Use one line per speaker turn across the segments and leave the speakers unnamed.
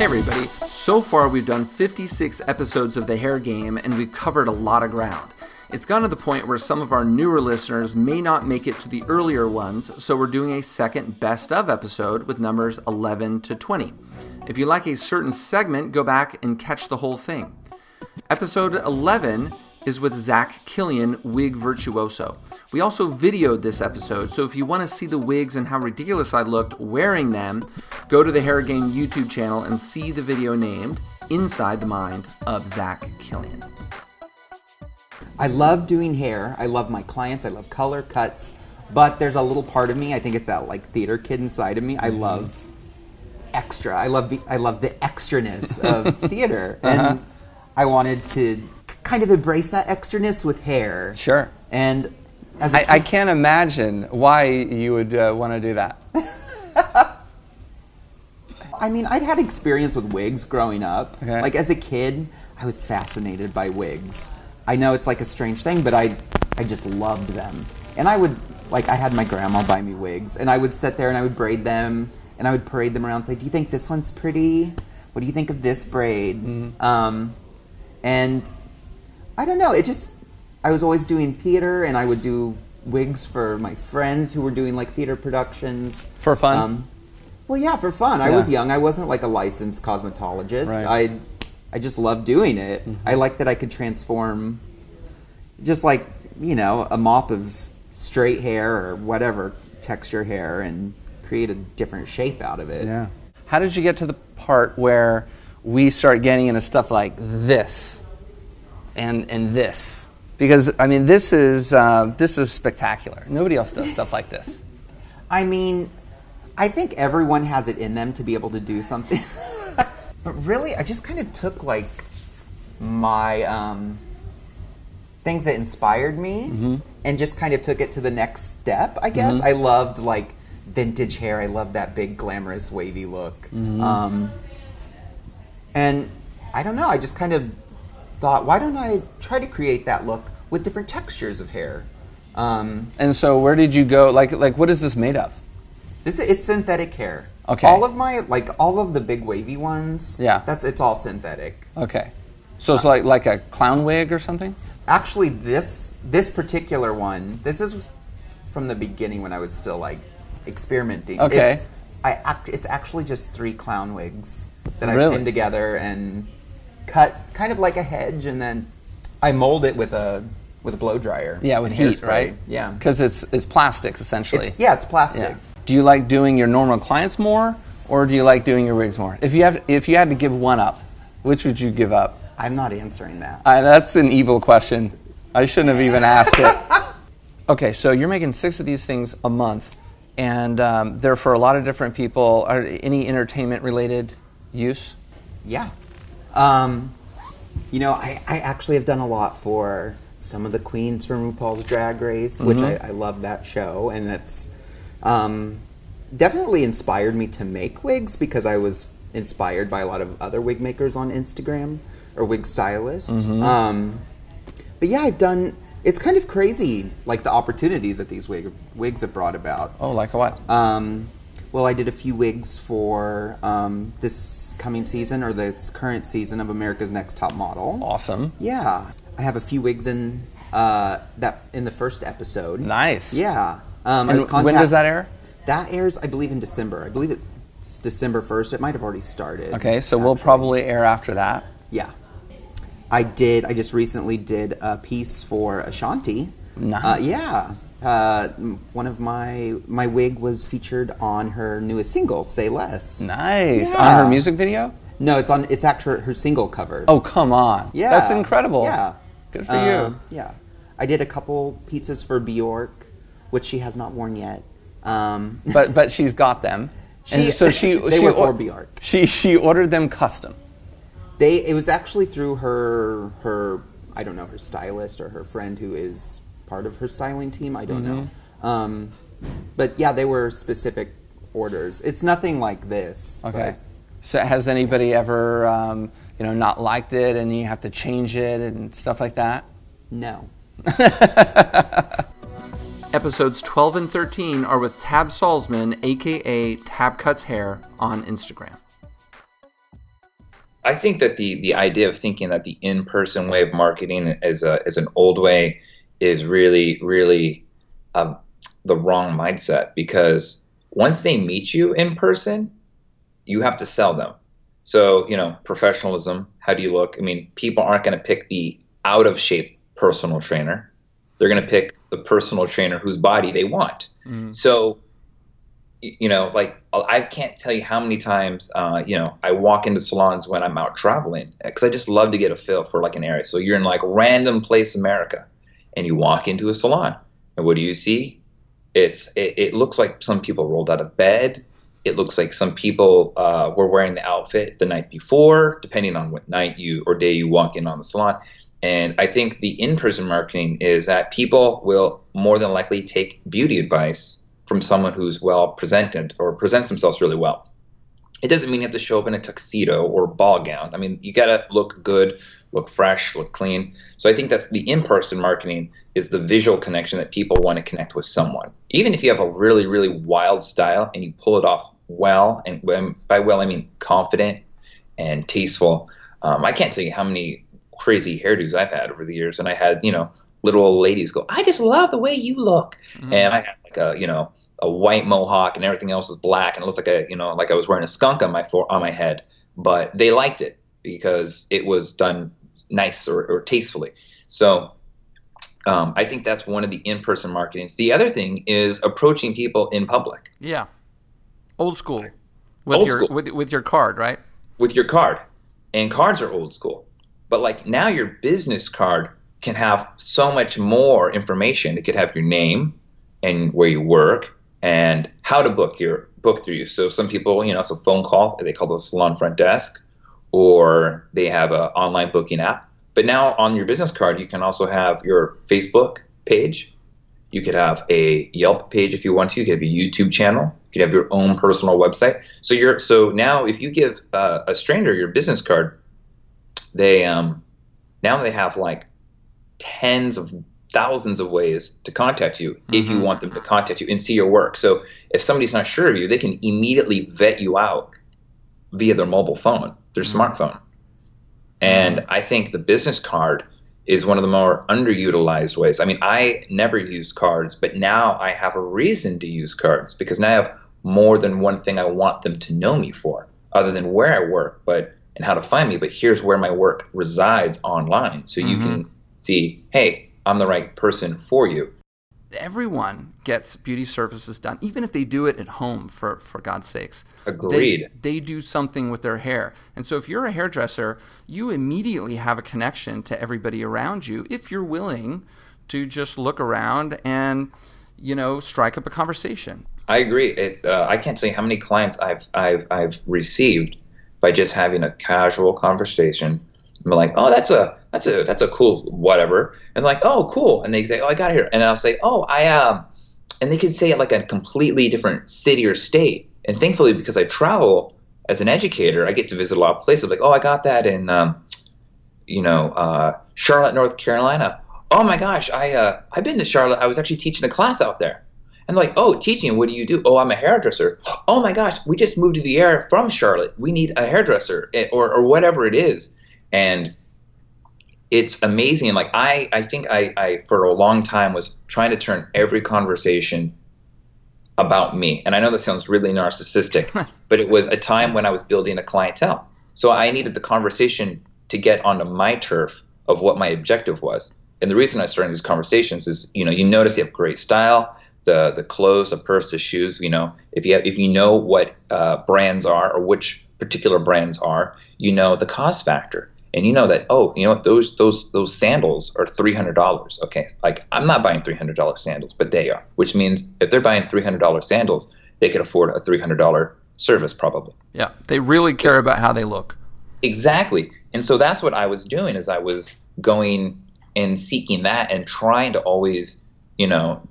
Hey everybody, so far we've done 56 episodes of The Hair Game and we've covered a lot of ground. It's gone to the point where some of our newer listeners may not make it to the earlier ones, so we're doing a second best of episode with numbers 11 to 20. If you like a certain segment, go back and catch the whole thing. Episode 11 is with Zach Killian, wig virtuoso. We also videoed this episode, so if you want to see the wigs and how ridiculous I looked wearing them, go to the Hair Game YouTube channel and see the video named Inside the Mind of Zach Killian.
I love doing hair. I love my clients. I love color cuts. But there's a little part of me. I think it's that like theater kid inside of me. I mm-hmm. love extra. I love the I love the extraness of theater, uh-huh. and I wanted to kind of embrace that extraness with hair.
Sure.
And as a
I, can't imagine why you would uh, want to do that.
I mean, I'd had experience with wigs growing up.
Okay.
Like as a kid, I was fascinated by wigs. I know it's like a strange thing, but I I just loved them. And I would like I had my grandma buy me wigs, and I would sit there and I would braid them, and I would parade them around. and Say, "Do you think this one's pretty? What do you think of this braid?" Um, and I don't know. It just I was always doing theater, and I would do wigs for my friends who were doing like theater productions
For fun?
Um, well, yeah, for fun. I was young. I wasn't like a licensed cosmetologist.
Right.
I, I just loved doing it. I liked that I could transform, just like you know, a mop of straight hair or whatever texture hair, and create a different shape out of it.
Yeah. How did you get to the part where we start getting into stuff like this and and this? Because I mean, this is uh, this is spectacular. Nobody else does stuff like this.
I mean, I think everyone has it in them to be able to do something. but really, I just kind of took like my um, things that inspired me and just kind of took it to the next step, I guess. I loved like vintage hair. I loved that big, glamorous, wavy look. Um, and I don't know, I just kind of thought, why don't I try to create that look with different textures of hair? Um,
And so, where did you go? Like like what is this made of?
This it's synthetic hair.
Okay.
All of my like all of the big wavy ones.
Yeah.
That's it's all synthetic.
Okay. So it's like like a clown wig or something.
Actually, this this particular one, this is from the beginning when I was still like experimenting.
Okay.
It's, I act, it's actually just three clown wigs that I pinned together and cut kind of like a hedge, and then I mold it with a with a blow dryer.
Yeah, with heat,
hairspray.
right?
Yeah.
Because it's it's plastics essentially.
It's, yeah, it's plastic.
Yeah. Do you like doing your normal clients more, or do you like doing your wigs more? If you have, if you had to give one up, which would you give up?
I'm not answering that.
Uh, that's an evil question. I shouldn't have even asked it. Okay, so you're making six of these things a month, and um, they're for a lot of different people. Are any entertainment related use?
Yeah. Um, you know, I, I actually have done a lot for some of the queens from RuPaul's Drag Race, which I, I love that show, and it's um, definitely inspired me to make wigs because I was inspired by a lot of other wig makers on Instagram or wig stylists. Um, but yeah, I've done. It's kind of crazy, like the opportunities that these wig, wigs have brought about.
Oh, like what?
Um, well, I did a few wigs for um, this coming season or this current season of America's Next Top Model.
Awesome.
Yeah, I have a few wigs in uh, that in the first episode.
Nice.
Yeah. Um, was
when does that air?
That airs, I believe, in December. I believe it's December first. It might have already started.
Okay, so we'll probably air after that.
Yeah. I did. I just recently did a piece for Ashanti.
Nice.
Uh, yeah. Uh, one of my my wig was featured on her newest single, "Say Less."
Nice.
Yeah.
On her music video?
No, it's on. It's actually her single cover.
Oh, come on.
yeah,
That's incredible.
Yeah,
Good for
Um, Yeah, I did a couple pieces for Bjork, which she has not worn yet. Um.
But but she's got them. and
She-
so she
they
she
were for
or-
Bjork.
She she ordered them custom.
they it was actually through her her I don't know her stylist or her friend who is part of her styling team. I don't know.
Mm-hmm.
Um, but yeah, they were specific orders. It's nothing like this.
Okay. So has anybody ever um, you know not liked it and you have to change it and stuff like that?
No.
Episodes 12 and 13 are with Tab Salzman, aka Tab Cuts Hair, on Instagram.
I think that the the idea of thinking that the in person way of marketing is a is an old way is really really uh, the wrong mindset because once they meet you in person, you have to sell them. So you know professionalism. How do you look? I mean, people aren't going to pick the out of shape personal trainer. They're going to pick the personal trainer whose body they want. Mm. So you know, like I can't tell you how many times, uh, you know, I walk into salons when I'm out traveling because I just love to get a feel for like an area. So you're in like random place America, and you walk into a salon, and what do you see? It's it, it looks like some people rolled out of bed. It looks like some people uh, were wearing the outfit the night before, depending on what night you or day you walk in on the salon. And I think the in-person marketing is that people will more than likely take beauty advice from someone who's well presented or presents themselves really well. It doesn't mean you have to show up in a tuxedo or ball gown. I mean, you got to look good, look fresh, look clean. So I think that's the in-person marketing is the visual connection that people want to connect with someone. Even if you have a really, really wild style and you pull it off well, and by well I mean confident and tasteful. Um, I can't tell you how many crazy hairdos I've had over the years, and I had you know little old ladies go, "I just love the way you look," mm-hmm. and I had like a you know a white mohawk and everything else is black and it looks like a you know like I was wearing a skunk on my for, on my head. But they liked it because it was done nice or, or tastefully. So um, I think that's one of the in-person marketings. The other thing is approaching people in public.
Yeah, old school with
old
your
school.
with with your card, right?
With your card, and cards are old school. But like now, your business card can have so much more information. It could have your name and where you work and how to book your book through you. So some people, you know, it's a phone call, they call the salon front desk, or they have an online booking app. But now on your business card, you can also have your Facebook page. You could have a Yelp page if you want to. You could have a YouTube channel. You could have your own personal website. So you're so now if you give uh, a stranger your business card, they um now they have like tens of thousands of ways to contact you mm-hmm. if you mm-hmm. want them to contact you and see your work. So if somebody's not sure of you, they can immediately vet you out via their mobile phone, their mm-hmm. smartphone. And mm-hmm. I think the business card is one of the more underutilized ways. I mean, I never use cards, but now I have a reason to use cards because now I have more than one thing I want them to know me for, other than where I work, but and how to find me. But here's where my work resides online, so you mm-hmm. can see, hey, I'm the right person for you.
Everyone gets beauty services done, even if they do it at home, for, for God's sakes.
Agreed.
They, they do something with their hair. And so if you're a hairdresser, you immediately have a connection to everybody around you if you're willing to just look around and, you know, strike up a conversation.
I agree. It's uh, I can't tell you how many clients I've I've I've received by just having a casual conversation. I'm like, oh, that's a that's a that's a cool whatever, and like, oh, cool, and they say, oh, I got here, and I'll say, oh, I um, and they can say it like a completely different city or state, and thankfully because I travel as an educator, I get to visit a lot of places. Like, oh, I got that in, um, you know, uh, Charlotte, North Carolina. Oh my gosh, I uh, I've been to Charlotte. I was actually teaching a class out there. And like, oh, teaching, what do you do? Oh, I'm a hairdresser. Oh my gosh, we just moved to the air from Charlotte. We need a hairdresser eh, or, or whatever it is. And it's amazing. Like I, I think I, I for a long time was trying to turn every conversation about me. And I know that sounds really narcissistic, but it was a time when I was building a clientele. So I needed the conversation to get onto my turf of what my objective was. And the reason I started these conversations is, you know, you notice you have great style, the the clothes, the purse, the shoes. You know, if you have, if you know what uh, brands are or which particular brands are, you know the cost factor and you know that oh you know what those those those sandals are three hundred dollars. Okay, like I'm not buying three hundred dollar sandals, but they are, which means if they're buying three hundred dollar sandals, they could afford a three hundred dollar service probably.
Yeah, they really care about how they look.
Exactly, and so that's what I was doing is I was going and seeking that and trying to always you know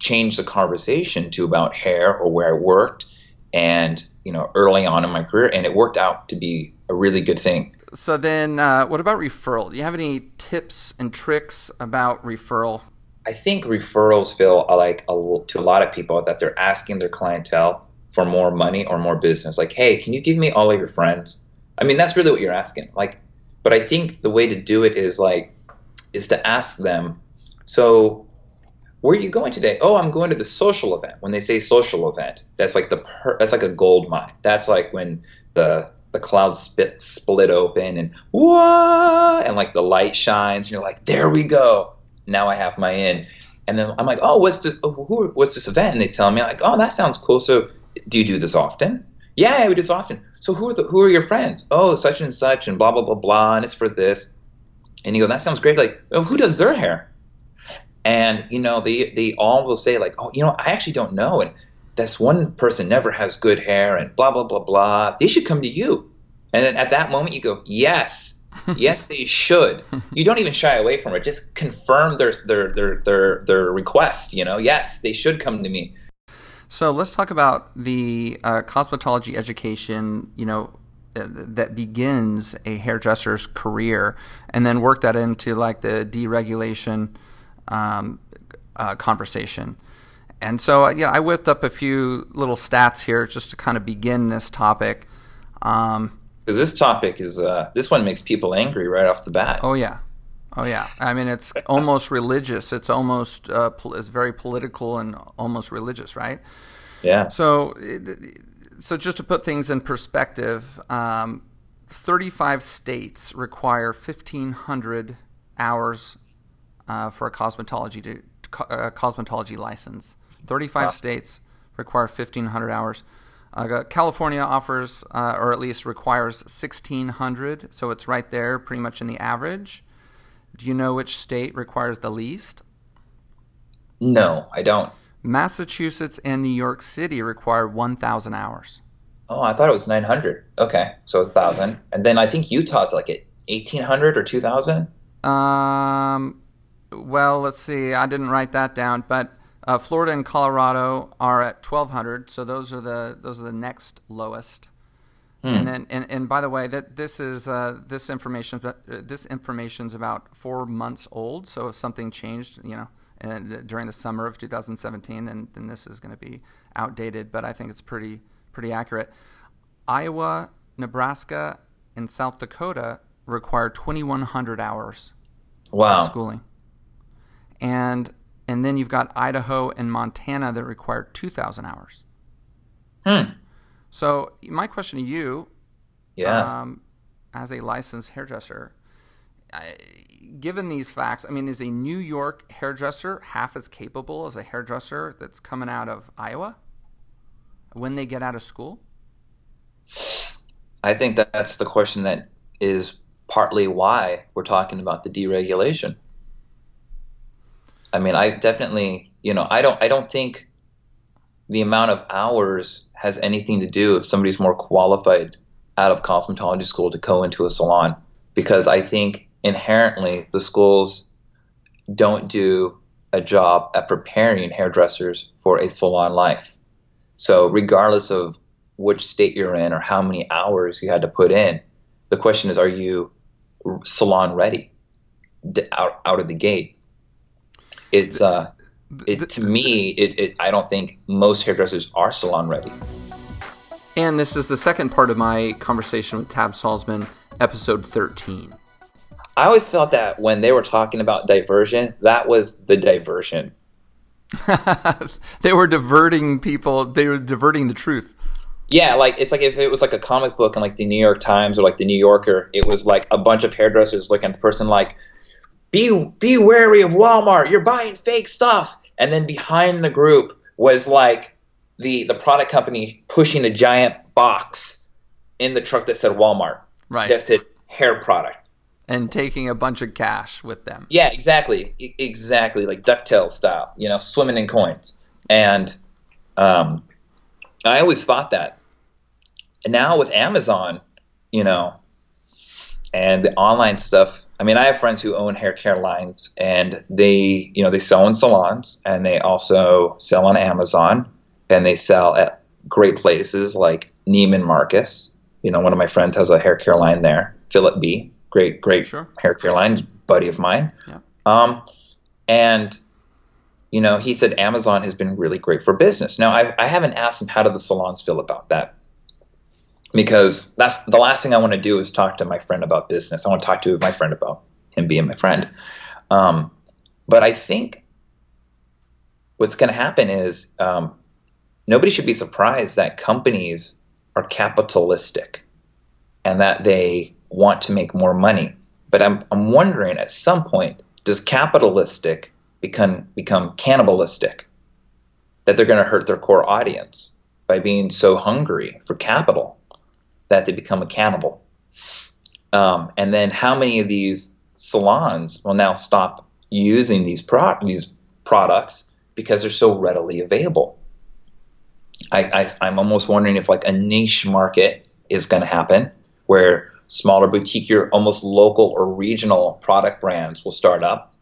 change the conversation to about hair or where I worked and you know early on in my career and it worked out to be a really good thing
so then uh, what about referral do you have any tips and tricks about referral
i think referrals feel like a, to a lot of people that they're asking their clientele for more money or more business like hey can you give me all of your friends I mean, that's really what you're asking. Like, but I think the way to do it is like, is to ask them, so where are you going today? Oh, I'm going to the social event. When they say social event, that's like the per- that's like a gold mine. That's like when the the clouds spit, split open and what and like the light shines. And you're like, there we go. Now I have my in. And then I'm like, oh, what's this? Oh, who, what's this event? And they tell me like, oh, that sounds cool. So do you do this often? Yeah, we do this often. So who are the, who are your friends? Oh, such and such and blah blah blah blah. And it's for this. And you go, that sounds great. Like, oh, who does their hair? And you know, they they all will say like, oh, you know, I actually don't know. And this one person never has good hair and blah blah blah blah. They should come to you. And then at that moment, you go, yes, yes, they should. You don't even shy away from it. Just confirm their their their their their request. You know, yes, they should come to me.
So let's talk about the uh, cosmetology education. You know, uh, that begins a hairdresser's career, and then work that into like the deregulation um, uh, conversation. And so, uh, yeah, I whipped up a few little stats here just to kind of begin this topic. Um,
because this topic is uh, this one makes people angry right off the bat.
Oh yeah, oh yeah. I mean, it's almost religious. It's almost uh, pol- it's very political and almost religious, right?
Yeah.
So, it, so just to put things in perspective, um, 35 states require 1,500 hours uh, for a cosmetology to, uh, cosmetology license. 35 wow. states require 1,500 hours. Uh, California offers, uh, or at least requires, 1,600, so it's right there, pretty much in the average. Do you know which state requires the least?
No, I don't.
Massachusetts and New York City require 1,000 hours.
Oh, I thought it was 900. Okay, so 1,000. And then I think Utah's like at 1,800 or 2,000?
Um, well, let's see. I didn't write that down, but uh, Florida and Colorado are at 1,200, so those are the those are the next lowest. Hmm. And then, and, and by the way, that this is uh, this information uh, this information's about four months old. So if something changed, you know, and during the summer of 2017, then then this is going to be outdated. But I think it's pretty pretty accurate. Iowa, Nebraska, and South Dakota require 2,100 hours
wow.
of schooling, and and then you've got Idaho and Montana that require 2,000 hours.
Hmm.
So my question to you,
yeah,
um, as a licensed hairdresser, I, given these facts, I mean, is a New York hairdresser half as capable as a hairdresser that's coming out of Iowa when they get out of school?
I think that that's the question that is partly why we're talking about the deregulation. I mean, I definitely, you know, I don't, I don't think the amount of hours has anything to do if somebody's more qualified out of cosmetology school to go into a salon, because I think inherently the schools don't do a job at preparing hairdressers for a salon life. So regardless of which state you're in or how many hours you had to put in, the question is, are you salon ready out, out of the gate? It's uh, it, to me, it, it, I don't think most hairdressers are salon ready.
And this is the second part of my conversation with Tab Salzman, episode 13.
I always felt that when they were talking about diversion, that was the diversion.
they were diverting people, they were diverting the truth.
Yeah, like it's like if it was like a comic book in like the New York Times or like the New Yorker, it was like a bunch of hairdressers looking at the person like, be be wary of Walmart. You're buying fake stuff. And then behind the group was like the the product company pushing a giant box in the truck that said Walmart.
Right.
That said hair product.
And taking a bunch of cash with them.
Yeah, exactly. Exactly. Like DuckTales style, you know, swimming in coins. And um, I always thought that. And now with Amazon, you know, and the online stuff, I mean, I have friends who own hair care lines, and they, you know, they sell in salons, and they also sell on Amazon, and they sell at great places like Neiman Marcus. You know, one of my friends has a hair care line there. Philip B, great, great
sure.
hair care line, buddy of mine.
Yeah.
Um, and you know, he said Amazon has been really great for business. Now, I, I haven't asked him how do the salons feel about that. Because that's the last thing I want to do is talk to my friend about business. I want to talk to my friend about him being my friend. Um, but I think what's going to happen is um, nobody should be surprised that companies are capitalistic and that they want to make more money. But I'm, I'm wondering at some point, does capitalistic become become cannibalistic? That they're going to hurt their core audience by being so hungry for capital that they become accountable. Um, and then how many of these salons will now stop using these pro- these products because they're so readily available? I, I, am almost wondering if like a niche market is going to happen where smaller boutique, or almost local or regional product brands will start up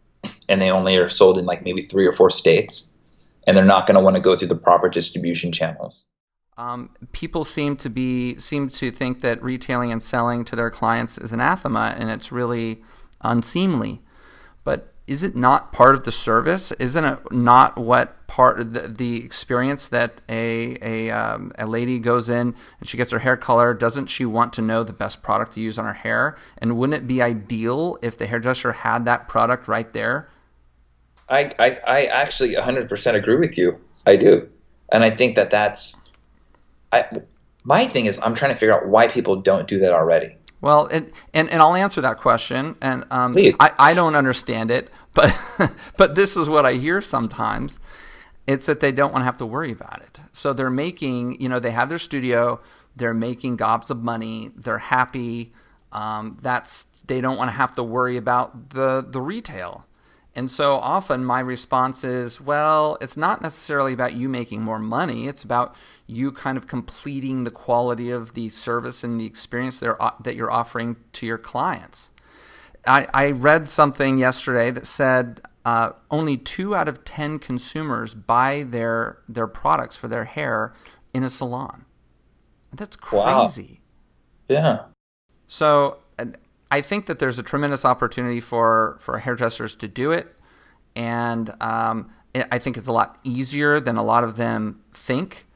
and they only are sold in like maybe three or four states and they're not going to want to go through the proper distribution channels.
Um, people seem to be seem to think that retailing and selling to their clients is anathema and it's really unseemly. But is it not part of the service? Isn't it not what part of the, the experience that a a, um, a lady goes in and she gets her hair colored? Doesn't she want to know the best product to use on her hair? And wouldn't it be ideal if the hairdresser had that product right there?
I I, I actually 100% agree with you. I do, and I think that that's. I, my thing is, I'm trying to figure out why people don't do that already.
Well, and, and, and I'll answer that question. And um,
Please.
I, I don't understand it, but but this is what I hear sometimes. It's that they don't want to have to worry about it. So they're making, you know, they have their studio, they're making gobs of money, they're happy. Um, that's they don't want to have to worry about the the retail. And so often my response is, well, it's not necessarily about you making more money. It's about you kind of completing the quality of the service and the experience that you're offering to your clients. I, I read something yesterday that said uh, only two out of 10 consumers buy their, their products for their hair in a salon. That's crazy.
Wow. Yeah.
So I think that there's a tremendous opportunity for for hairdressers to do it, and um, I think it's a lot easier than a lot of them think.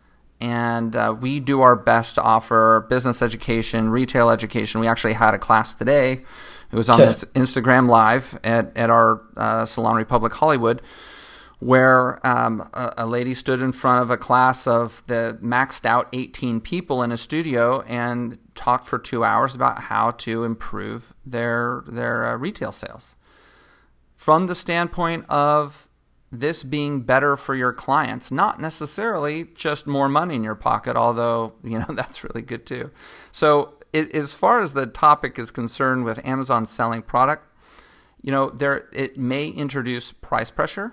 And uh, we do our best to offer business education, retail education. We actually had a class today. It was on this Instagram Live at, at our uh, Salon Republic Hollywood, where um, a, a, lady stood in front of a class of the maxed out 18 people in a studio and talked for two hours about how to improve their their uh, retail sales from the standpoint of this being better for your clients, not necessarily just more money in your pocket, although you know that's really good too. So, it, as far as the topic is concerned with Amazon selling product, you know there it may introduce price pressure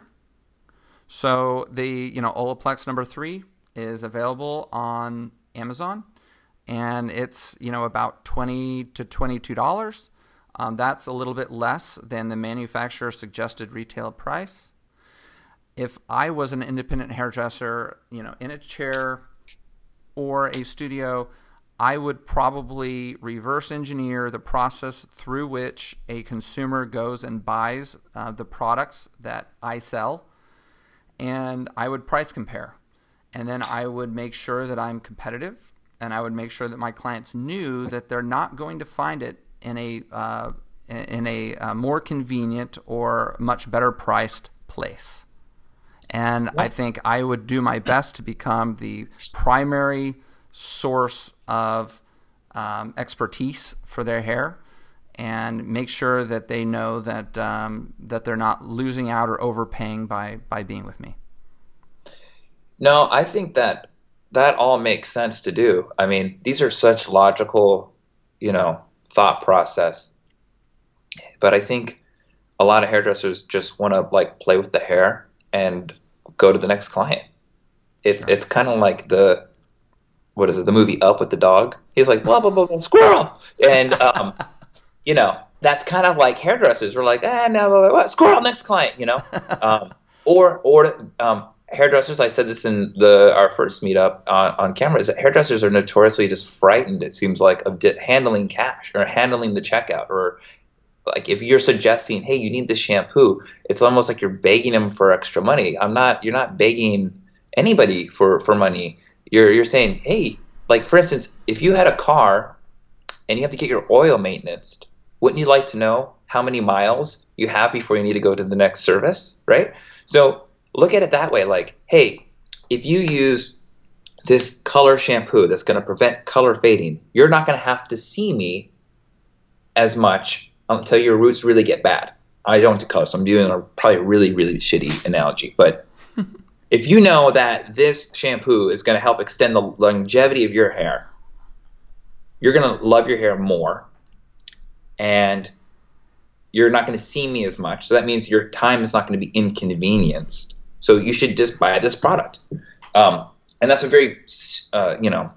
so the you know Olaplex number three is available on Amazon, and it's you know about twenty to twenty two dollars. Um, that's a little bit less than the manufacturer suggested retail price. If I was an independent hairdresser, you know, in a chair or a studio, I would probably reverse engineer the process through which a consumer goes and buys uh, the products that I sell and I would price compare. And then I would make sure that I'm competitive and I would make sure that my clients knew that they're not going to find it in a uh, in a uh, more convenient or much better priced place. And I think I would do my best to become the primary source of um, expertise for their hair and make sure that they know that um, that they're not losing out or overpaying by by being with me.
No, I think that that all makes sense to do. I mean, these are such logical, you know, thought process. But I think a lot of hairdressers just want to like play with the hair and go to the next client. It's sure. it's kind of like the what is it? The movie Up with the dog. He's like blah blah blah, blah squirrel, and um, you know, that's kind of like hairdressers. We're like, ah, no, what? squirrel, next client, you know, um, or or um, hairdressers. I said this in the our first meetup on, on camera. Is that hairdressers are notoriously just frightened. It seems like of di- handling cash or handling the checkout or like if you're suggesting, hey, you need this shampoo, it's almost like you're begging them for extra money. I'm not. You're not begging anybody for for money. You're you're saying, hey, like for instance, if you had a car and you have to get your oil maintenance, wouldn't you like to know how many miles you have before you need to go to the next service, right? So look at it that way like, hey, if you use this color shampoo that's going to prevent color fading, you're not going to have to see me as much until your roots really get bad. I don't do color, so I'm doing a probably really, really shitty analogy. But if you know that this shampoo is going to help extend the longevity of your hair, you're going to love your hair more. And you're not going to see me as much. So that means your time is not going to be inconvenienced. So you should just buy this product. Um, and that's a very, uh, you know,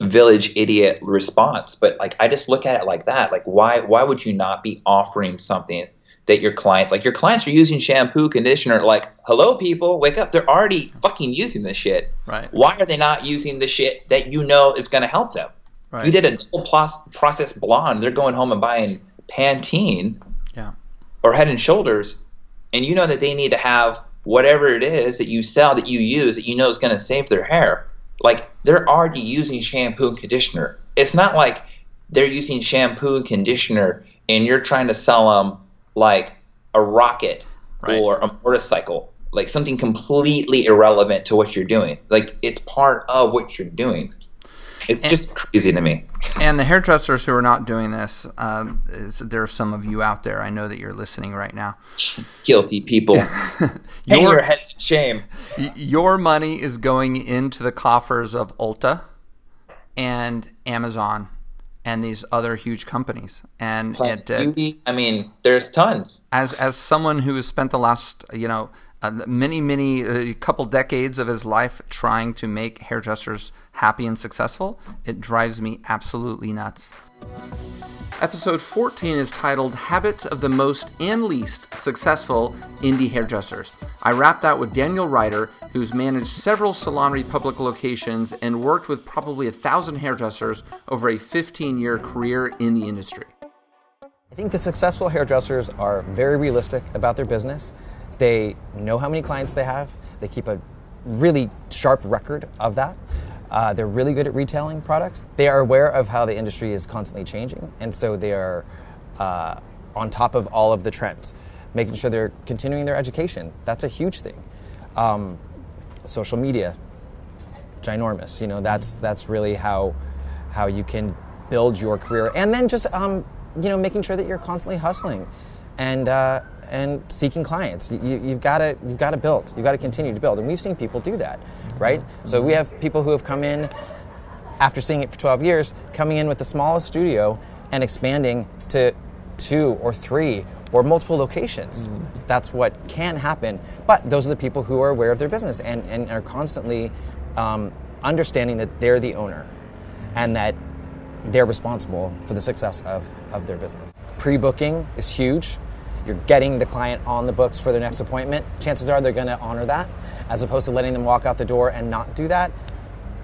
village idiot response. But like, I just look at it like that. Like, why, why would you not be offering something that your clients, like your clients are using shampoo, conditioner, like, hello people, wake up. They're already fucking using this shit.
Right.
Why are they not using the shit that you know is going to help them?
Right.
You did a double plus process blonde. They're going home and buying Pantene
Yeah.
or Head and Shoulders, and you know that they need to have whatever it is that you sell that you use that you know is going to save their hair. Like they're already using shampoo and conditioner. It's not like they're using shampoo and conditioner and you're trying to sell them like a rocket
Right.
or a motorcycle, like something completely irrelevant to what you're doing. Like it's part of what you're doing. It's just crazy to me.
And the hairdressers who are not doing this, um, is, there are some of you out there. I know that you're listening right now.
Guilty people. Hang
Your-
your heads in shame.
Your money is going into the coffers of Ulta and Amazon and these other huge companies. And
Planet
it, uh.
I mean, there's tons.
as as someone who has spent the last you know uh, many many uh, couple decades of his life trying to make hairdressers happy and successful, it drives me absolutely nuts. Episode 14 is titled Habits of the Most and Least Successful Indie Hairdressers. I wrapped that with Daniel Ryder, who's managed several Salon Republic locations and worked with probably a thousand hairdressers over a 15 year career in the industry.
I think the successful hairdressers are very realistic about their business. They know how many clients they have. They keep a really sharp record of that. Uh, they're really good at retailing products. They are aware of how the industry is constantly changing, and so they are uh, on top of all of the trends, making sure they're continuing their education. That's a huge thing. Um, social media, ginormous. You know, that's that's really how how you can build your career, and then just um, you know making sure that you're constantly hustling, and uh, and seeking clients. You, you've got to you've got to build. You've got to continue to build, and we've seen people do that, right? So we have people who have come in after seeing it for 12 years, coming in with the smallest studio and expanding to two or three or multiple locations. That's what can happen. But those are the people who are aware of their business and, and are constantly um, understanding that they're the owner and that they're responsible for the success of, of their business. Pre booking is huge. You're getting the client on the books for their next appointment. Chances are they're going to honor that as opposed to letting them walk out the door and not do that.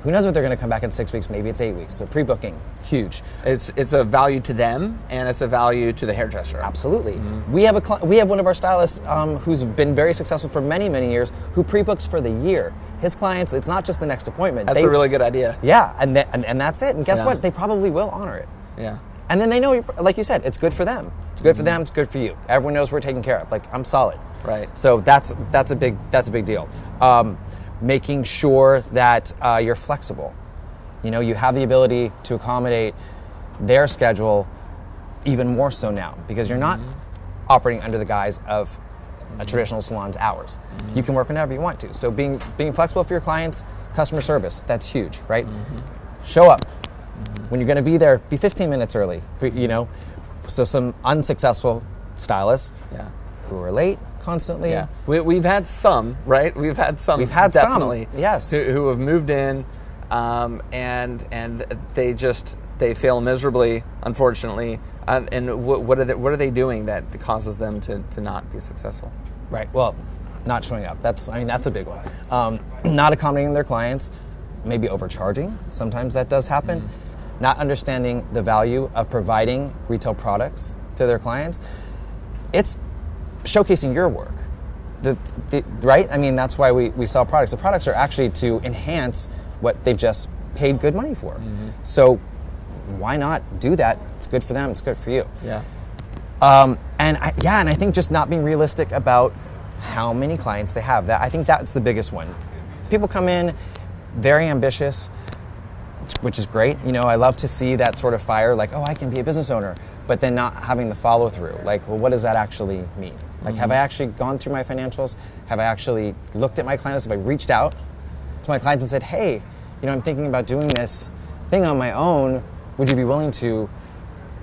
Who knows what they're going to come back in six weeks? Maybe it's eight weeks. So pre booking, huge.
It's it's a value to them and it's a value to the hairdresser.
Absolutely. We have a cli- we have one of our stylists um, who's been very successful for many many years who pre-books for the year. His clients, it's not just the next appointment.
That's
They-
a really good idea.
yeah, and, th- and and that's it. And guess
Yeah.
what? They probably will honor it.
Yeah.
And then they know, like you said, it's good for them. It's good for mm-hmm. them. It's good for you. Everyone knows we're taken care of. Like I'm solid.
Right.
So that's that's a big that's a big deal. Um, making sure that uh, you're flexible. You know, you have the ability to accommodate their schedule even more so now because you're not mm-hmm. operating under the guise of a mm-hmm. traditional salon's hours. You can work whenever you want to. So being being flexible for your clients, customer service, that's huge, right? Show up. When you're going to be there, be 15 minutes early. You know, so some unsuccessful stylists
Yeah.
who are late constantly.
Yeah, we, we've had some, right? We've had some.
We've had some,
definitely,
yes.
who, who have moved in, um, and and they just they fail miserably, unfortunately. And, and what, what are they, what are they doing that causes them to, to not be successful?
Right. Well, not showing up. That's I mean that's a big one. Um, not accommodating their clients, maybe overcharging. Sometimes that does happen. Not understanding the value of providing retail products to their clients. It's showcasing your work. The, the, right? I mean, that's why we, we sell products. The products are actually to enhance what they've just paid good money for. So why not do that? It's good for them. It's good for you.
Yeah.
Um, and I, yeah, and I think just not being realistic about how many clients they have. That I think that's the biggest one. People come in very ambitious, which is great. You know, I love to see that sort of fire, like, oh, I can be a business owner, but then not having the follow through. Like, well, what does that actually mean? Like, have I mm-hmm. actually gone through my financials? Have I actually looked at my clients? Have I reached out to my clients and said, hey, you know, I'm thinking about doing this thing on my own. Would you be willing to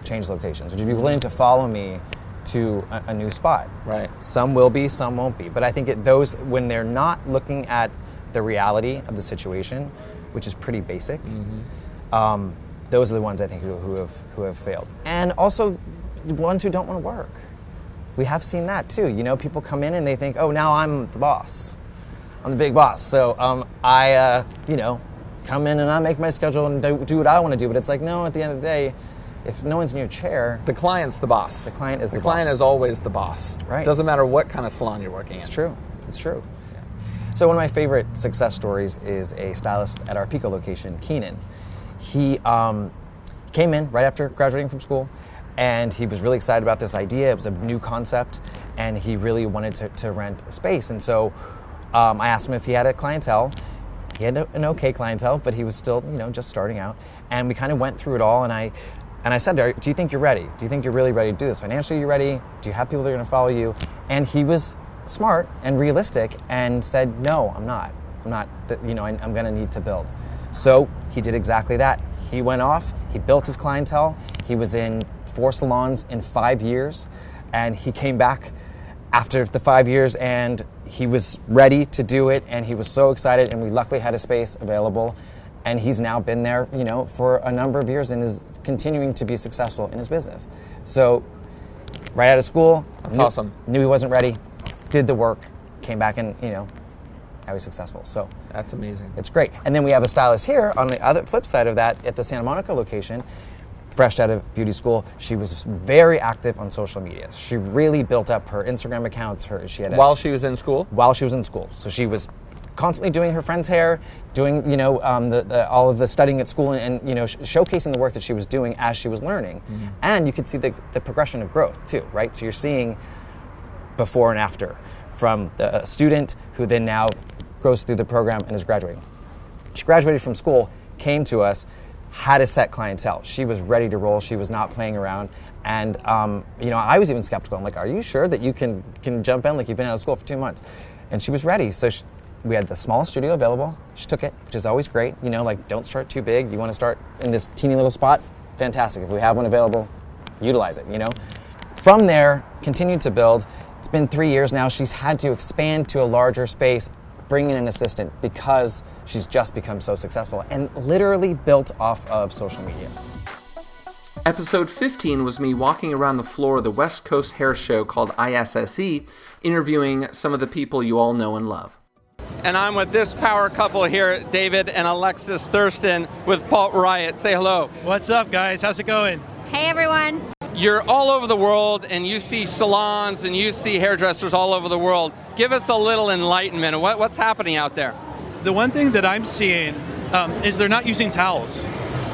change locations? Would you be mm-hmm. willing to follow me to a, a new spot?
Right.
Some will be, some won't be. But I think it, those, when they're not looking at the reality of the situation, which is pretty basic, um, those are the ones I think who, who have who have failed. And also, the ones who don't want to work. We have seen that too. You know, people come in and they think, "Oh, now I'm the boss. I'm the big boss." So um, I, uh, you know, come in and I make my schedule and do, do what I want to do. But it's like, no. At the end of the day, if no one's in your chair,
The client's the boss.
The client is the
client
boss.
is always the boss.
Right.
Doesn't matter what kind of salon you're working in.
It's true. It's true. So one of my favorite success stories is a stylist at our Pico location, Keenan. He um, came in right after graduating from school, and he was really excited about this idea. It was a new concept, and he really wanted to, to rent space. And so um, I asked him if he had a clientele. He had an okay clientele, but he was still, you know, just starting out. And we kind of went through it all, and I and I said, "Do you think you're ready? Do you think you're really ready to do this? Financially, are you ready? Do you have people that are going to follow you?" And he was smart and realistic and said, "No, I'm not. I'm not. You know, I, I'm going to need to build." So he did exactly that. He went off. He built his clientele. He was in four salons in five years, and he came back after the five years and he was ready to do it and he was so excited and we luckily had a space available and he's now been there you know for a number of years and is continuing to be successful in his business so right out of school
That's
knew,
awesome.
knew he wasn't ready did the work came back and you know now he's successful so
That's amazing.
it's great. And then we have a stylist here on the other flip side of that at the Santa Monica location, fresh out of beauty school. She was very active on social media. She really built up her Instagram accounts. Her she had a,
While she was in school?
while she was in school. So she was constantly doing her friend's hair, doing you know um, the, the, all of the studying at school, and, and you know sh- showcasing the work that she was doing as she was learning. And you could see the, the progression of growth too, right? So you're seeing before and after from the student who then now goes through the program and is graduating. She graduated from school, came to us, had a set clientele. She was ready to roll. She was not playing around. And um, you know, I was even skeptical. I'm like, "Are you sure that you can can jump in? Like you've been out of school for two months?" And she was ready. So she, we had the small studio available. She took it, which is always great. You know, like don't start too big. You want to start in this teeny little spot. Fantastic. If we have one available, utilize it. You know. From there, continued to build. It's been three years now. She's had to expand to a larger space, bring in an assistant because she's just become so successful and literally built off of social media.
Episode 15 was me walking around the floor of the West Coast Hair Show called ISSE, interviewing some of the people you all know and love.
And I'm with this power couple here, David and Alexis Thurston with Pulp Riot. Say hello.
What's up, guys? How's it going?
Hey everyone.
You're all over the world and you see salons and you see hairdressers all over the world. Give us a little enlightenment. What, what's happening out there?
The one thing that I'm seeing um, is they're not using towels.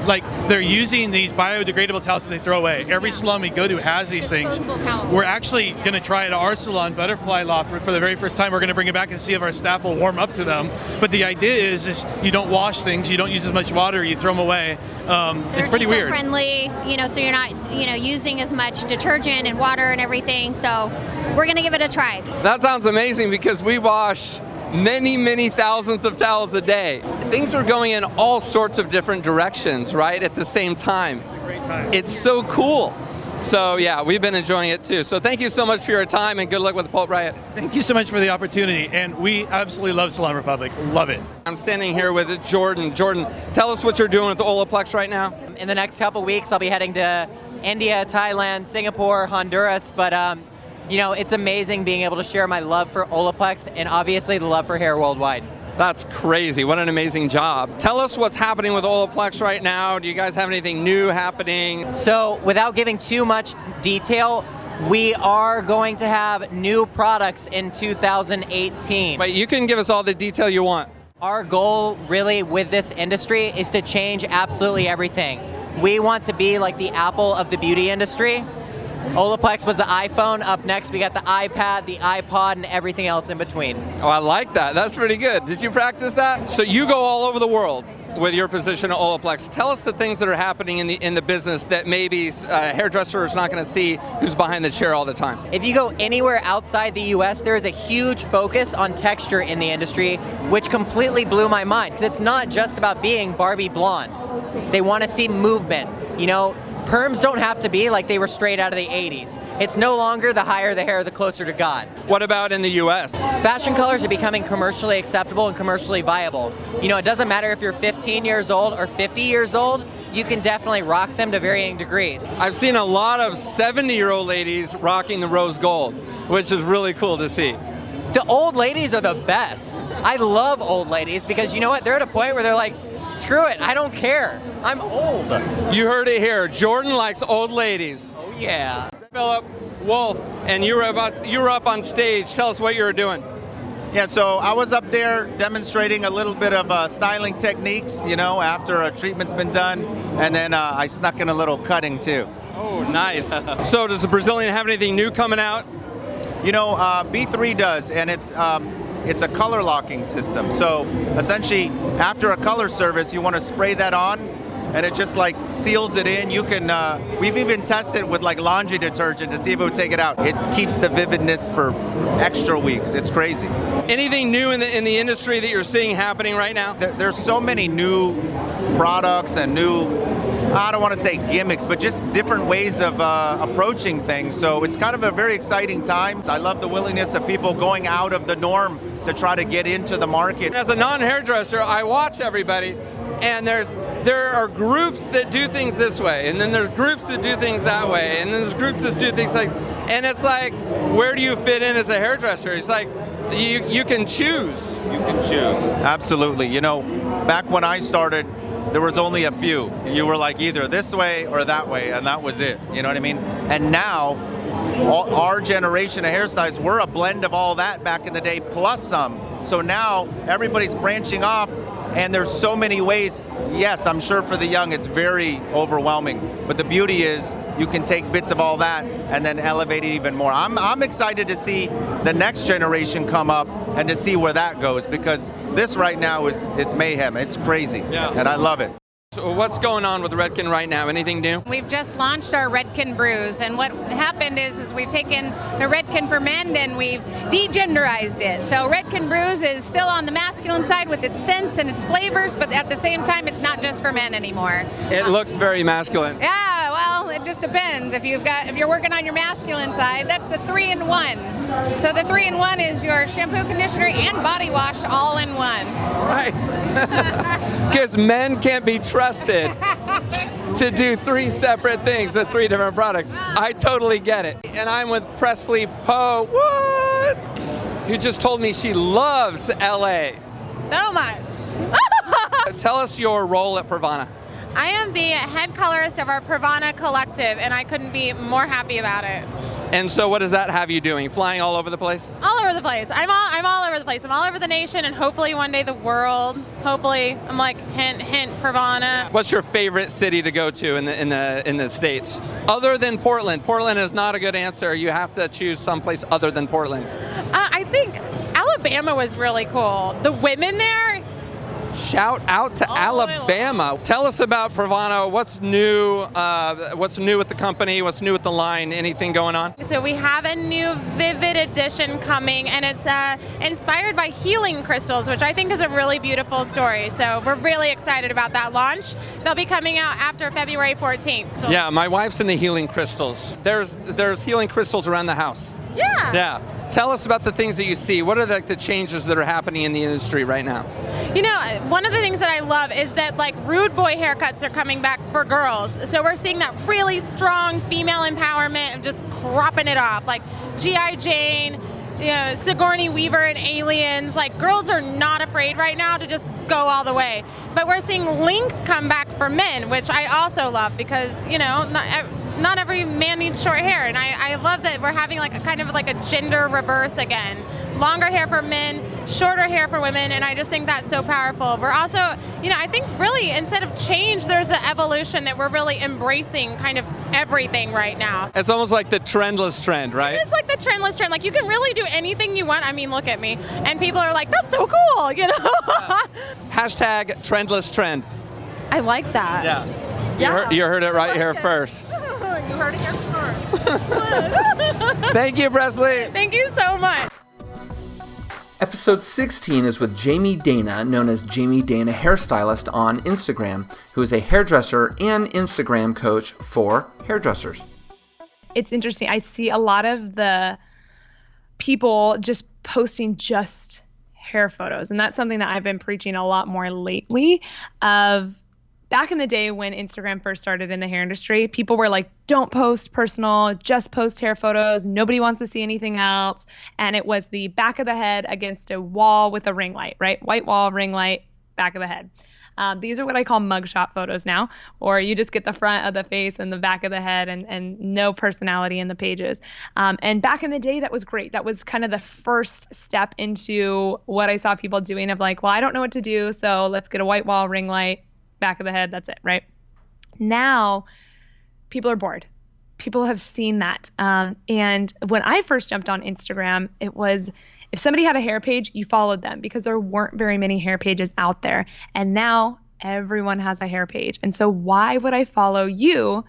Like they're using these biodegradable towels that they throw away. Every
Yeah.
salon we go to has these things.
Towels.
We're actually going to try it at our salon, Butterfly Loft, for, for the very first time. We're going to bring it back and see if our staff will warm up to them. But the idea is, is you don't wash things, you don't use as much water, you throw them away. Um, it's pretty weird.
friendly, you know, so you're not, you know, using as much detergent and water and everything. So we're gonna give it a try.
That sounds amazing because we wash many, many thousands of towels a day. Things are going in all sorts of different directions, right, at the same time.
It's a great time.
It's so cool. So, yeah, we've been enjoying it too. So, thank you so much for your time and good luck with the Pulp Riot.
Thank you so much for the opportunity, and we absolutely love Salon Republic. Love it.
I'm standing here with Jordan. Jordan, tell us what you're doing with the Olaplex right now.
in the next couple weeks, I'll be heading to India, Thailand, Singapore, Honduras. But um, you know, it's amazing being able to share my love for Olaplex and obviously the love for hair worldwide.
That's crazy. What an amazing job. Tell us what's happening with Olaplex right now. Do you guys have anything new happening?
So, without giving too much detail, we are going to have new products in 2018.
But you can give us all the detail you want.
Our goal, really, with this industry is to change absolutely everything. We want to be like the Apple of the beauty industry. Olaplex was the iPhone. Up next, we got the iPad, the iPod, and everything else in between.
Oh, I like that. That's pretty good. Did you practice that? So you go all over the world with your position at Olaplex. Tell us the things that are happening in the in the business that maybe uh, a hairdresser is not going to see who's behind the chair all the time.
If you go anywhere outside the US, there is a huge focus on texture in the industry, which completely blew my mind because it's not just about being Barbie blonde. They want to see movement. You know, perms don't have to be like they were straight out of the 80s. It's no longer the higher the hair, the closer to God.
What about in the US?
Fashion colors are becoming commercially acceptable and commercially viable. You know, it doesn't matter if you're 15 years old or 50 years old, you can definitely rock them to varying degrees.
I've seen a lot of 70 year old ladies rocking the rose gold, which is really cool to see.
The old ladies are the best. I love old ladies because you know what? They're at a point where they're like, screw it, I don't care. I'm old.
You heard it here. Jordan likes old ladies.
Oh, yeah.
Philip Wolf, and you were about you were up on stage. Tell us what you were doing.
Yeah, so I was up there demonstrating a little bit of uh, styling techniques, you know, after a treatment's been done, and then uh, I snuck in a little cutting too.
Oh, nice. so, does the Brazilian have anything new coming out?
You know, uh, B3 does, and it's um, it's a color locking system. So essentially, after a color service, you want to spray that on, and it just like seals it in. You can. Uh, we've even tested with like laundry detergent to see if it would take it out. It keeps the vividness for extra weeks. It's crazy.
Anything new in the in the industry that you're seeing happening right now?
There, there's so many new products and new I don't want to say gimmicks, but just different ways of uh, approaching things. So it's kind of a very exciting time. I love the willingness of people going out of the norm to try to get into the market.
As a non-hairdresser, I watch everybody, and there's there are groups that do things this way, and then there's groups that do things that way, and then there's groups that do things like, and it's like, where do you fit in as a hairdresser? It's like, you you can choose.
You can choose. Absolutely. You know, back when I started, there was only a few. You were like either this way or that way, and that was it. You know what I mean? And now, all, our generation of hairstylists, we're a blend of all that back in the day, plus some. So now everybody's branching off, and there's so many ways. Yes, I'm sure for the young it's very overwhelming, but the beauty is you can take bits of all that and then elevate it even more. I'm, I'm excited to see the next generation come up and to see where that goes because this right now is it's mayhem. It's crazy,
Yeah.
and I love it.
So what's going on with Redken right now? Anything new?
We've just launched our Redken Brews, and what happened is, is we've taken the Redken for men and we've degenderized it. So Redken Brews is still on the masculine side with its scents and its flavors, but at the same time, it's not just for men anymore.
It looks very masculine.
Yeah, well, it just depends. If you've got if you're working on your masculine side, that's the three in one. So the three in one is your shampoo, conditioner, and body wash all in one.
Right. Because men can't be trusted to do three separate things with three different products. I totally get it. And I'm with Presley Poe. What? Who just told me she loves LA.
So much.
Tell us your role at Pravana.
I am the head colorist of our Pravana collective, and I couldn't be more happy about it.
And so, what does that have you doing? Flying all over the place?
All over the place. I'm all I'm all over the place. I'm all over the nation, and hopefully one day the world. Hopefully, I'm like hint hint Pravana.
What's your favorite city to go to in the in the in the states, other than Portland? Portland is not a good answer. You have to choose someplace other than Portland.
Uh, I think Alabama was really cool. The women there.
Shout out to Alabama. Tell us about Pravana. What's new? Uh, what's new with the company? What's new with the line? Anything going on?
So we have a new Vivid edition coming, and it's uh, inspired by healing crystals, which I think is a really beautiful story. So we're really excited about that launch. They'll be coming out after February 14th. So-
Yeah, my wife's into healing crystals. There's there's healing crystals around the house.
Yeah.
Yeah. Tell us about the things that you see. What are the, the changes that are happening in the industry right now?
You know, one of the things that I love is that like rude boy haircuts are coming back for girls. So we're seeing that really strong female empowerment of just cropping it off, like GI Jane, you know, Sigourney Weaver and Aliens. Like girls are not afraid right now to just go all the way. But we're seeing length come back for men, which I also love because you know not, not every man needs short hair, and I, I love that we're having like a kind of like a gender reverse again. Longer hair for men, shorter hair for women, and I just think that's so powerful. We're also, you know, I think really instead of change, there's the evolution that we're really embracing kind of everything right now.
It's almost like the trendless trend, right?
It's like the trendless trend. Like you can really do anything you want. I mean, look at me, and people are like, "That's so cool," you know.
Hashtag trendless trend.
I like that.
Yeah. You, heard, you heard it right here first.
You heard it here first.
Thank you, Presley.
Thank you so much.
Episode 16 is with Jamie Dana, known as Jamie Dana Hairstylist on Instagram, who is a hairdresser and Instagram coach for hairdressers.
It's interesting. I see a lot of the people just posting just hair photos, and that's something that I've been preaching a lot more lately of back in the day when Instagram first started in the hair industry, people were like, don't post personal, just post hair photos. Nobody wants to see anything else. And it was the back of the head against a wall with a ring light, right? White wall, ring light, back of the head. Um, these are what I call mugshot photos now, or you just get the front of the face and the back of the head and, and no personality in the pages. Um, and back in the day, that was great. That was kind of the first step into what I saw people doing of like, well, I don't know what to do, so let's get a white wall ring light, back of the head, that's it, right? Now, people are bored. People have seen that. Um, and when I first jumped on Instagram, it was if somebody had a hair page, you followed them because there weren't very many hair pages out there. And now everyone has a hair page. And so, why would I follow you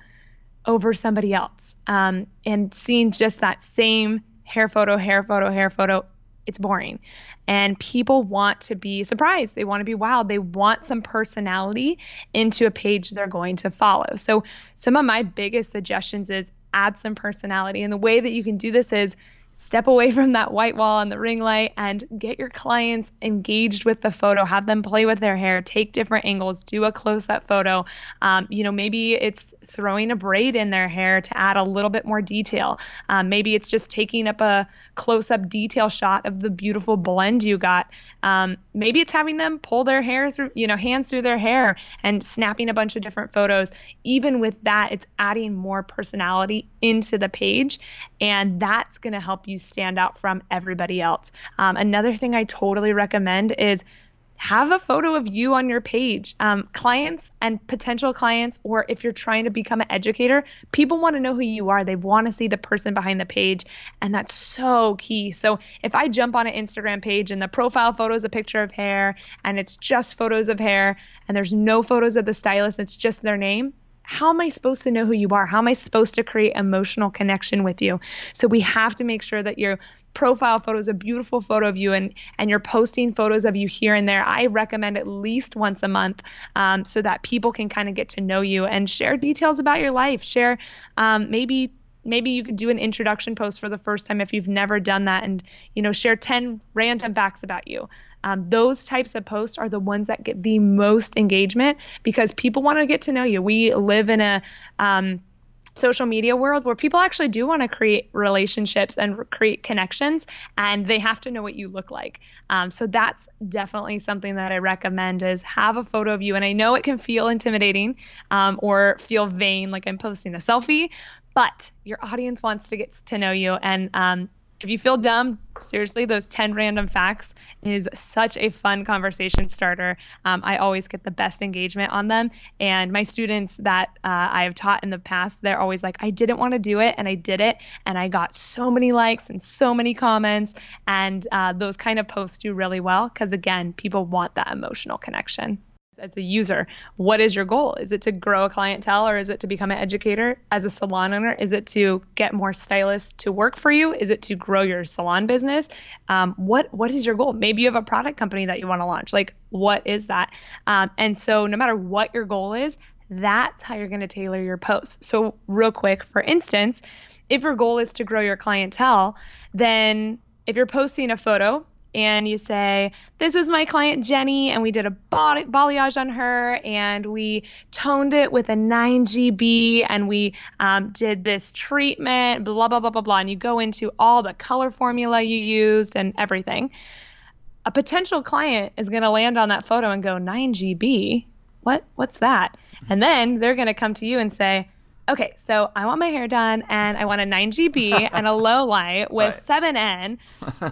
over somebody else? Um, and seeing just that same hair photo, hair photo, hair photo, it's boring and people want to be surprised. They want to be wowed. They want some personality into a page they're going to follow. So, some of my biggest suggestions is add some personality. And the way that you can do this is step away from that white wall and the ring light and get your clients engaged with the photo. Have them play with their hair. Take different angles. Do a close-up photo. Um, you know maybe it's throwing a braid in their hair to add a little bit more detail. Um, maybe it's just taking up a close-up detail shot of the beautiful blend you got. Um, maybe it's having them pull their hair through you know hands through their hair and snapping a bunch of different photos. Even with that it's adding more personality into the page and that's going to help you stand out from everybody else. Um, another thing I totally recommend is have a photo of you on your page. Um, clients and potential clients, or if you're trying to become an educator, people want to know who you are. They want to see the person behind the page, and that's so key. So if I jump on an Instagram page and the profile photo is a picture of hair, and it's just photos of hair, and there's no photos of the stylist, it's just their name, how am I supposed to know who you are? How am I supposed to create emotional connection with you? So we have to make sure that your profile photo is a beautiful photo of you and and you're posting photos of you here and there. I recommend at least once a month um, so that people can kind of get to know you and share details about your life. Share um, maybe maybe you could do an introduction post for the first time if you've never done that and you know share 10 random facts about you um, those types of posts are the ones that get the most engagement because people want to get to know you. We live in a um, social media world where people actually do want to create relationships and create connections and they have to know what you look like. Um, so that's definitely something that i recommend is have a photo of you. And i know it can feel intimidating um, or feel vain like i'm posting a selfie but your audience wants to get to know you and um, if you feel dumb, seriously, those 10 random facts is such a fun conversation starter. Um, I always get the best engagement on them. And my students that uh, I have taught in the past, they're always like, I didn't want to do it, and I did it. And I got so many likes and so many comments. And uh, those kind of posts do really well because, again, people want that emotional connection as a user what is your goal? Is it to grow a clientele or is it to become an educator? As a salon owner is it to get more stylists to work for you? Is it to grow your salon business? Um, what what is your goal? Maybe you have a product company that you want to launch. Like what is that? Um, and so no matter what your goal is that's how you're going to tailor your post so real quick for instance if your goal is to grow your clientele then if you're posting a photo and you say, This is my client Jenny, and we did a balayage on her, and we toned it with a 9GB, and we um, did this treatment, blah, blah, blah, blah, blah. And you go into all the color formula you used and everything. A potential client is going to land on that photo and go, 9GB? What? What's that? And then they're going to come to you and say, okay, so I want my hair done and I want a 9GB and a low light with
Right.
7N.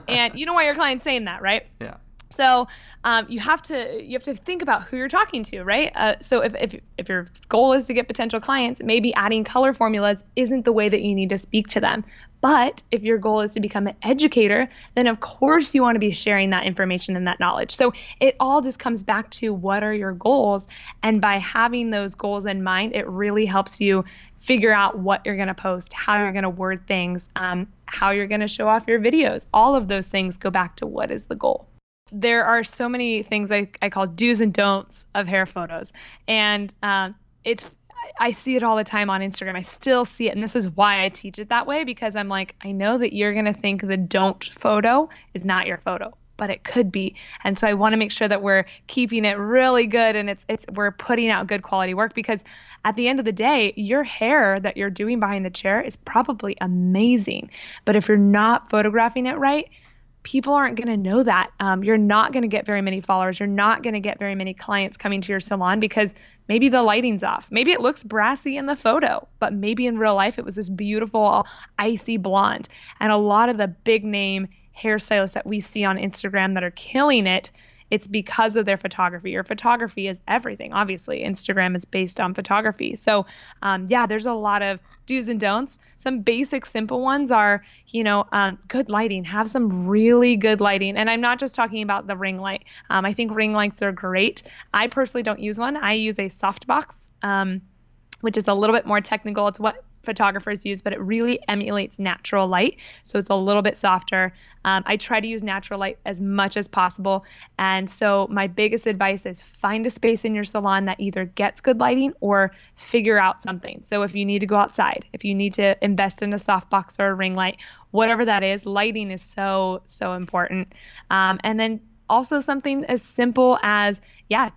and you don't want your client saying that, right?
Yeah.
So um, you have to you have to think about who you're talking to, right? Uh, so if, if if your goal is to get potential clients, maybe adding color formulas isn't the way that you need to speak to them. But if your goal is to become an educator, then of course you want to be sharing that information and that knowledge. So it all just comes back to what are your goals, and by having those goals in mind, it really helps you figure out what you're going to post, how you're going to word things, um, how you're going to show off your videos. All of those things go back to what is the goal there are so many things I, I call do's and don'ts of hair photos. And um, it's I see it all the time on Instagram. I still see it. And this is why I teach it that way because I'm like, I know that you're going to think the don't photo is not your photo, but it could be. And so I want to make sure that we're keeping it really good and it's, it's, we're putting out good quality work because at the end of the day, your hair that you're doing behind the chair is probably amazing. But if you're not photographing it right, people aren't going to know that. Um, you're not going to get very many followers. You're not going to get very many clients coming to your salon because maybe the lighting's off. Maybe it looks brassy in the photo, but maybe in real life it was this beautiful icy blonde. And a lot of the big name hairstylists that we see on Instagram that are killing it. It's because of their photography. Your photography is everything. Obviously, Instagram is based on photography. So, um, yeah, there's a lot of do's and don'ts. Some basic, simple ones are, you know, um, good lighting. Have some really good lighting. And I'm not just talking about the ring light. Um, I think ring lights are great. I personally don't use one. I use a softbox, um, which is a little bit more technical. It's what photographers use, but it really emulates natural light. So it's a little bit softer. Um, I try to use natural light as much as possible. And so my biggest advice is find a space in your salon that either gets good lighting or figure out something. So if you need to go outside, if you need to invest in a softbox or a ring light, whatever that is, lighting is so, so important. Um, and then also something as simple as, yeah,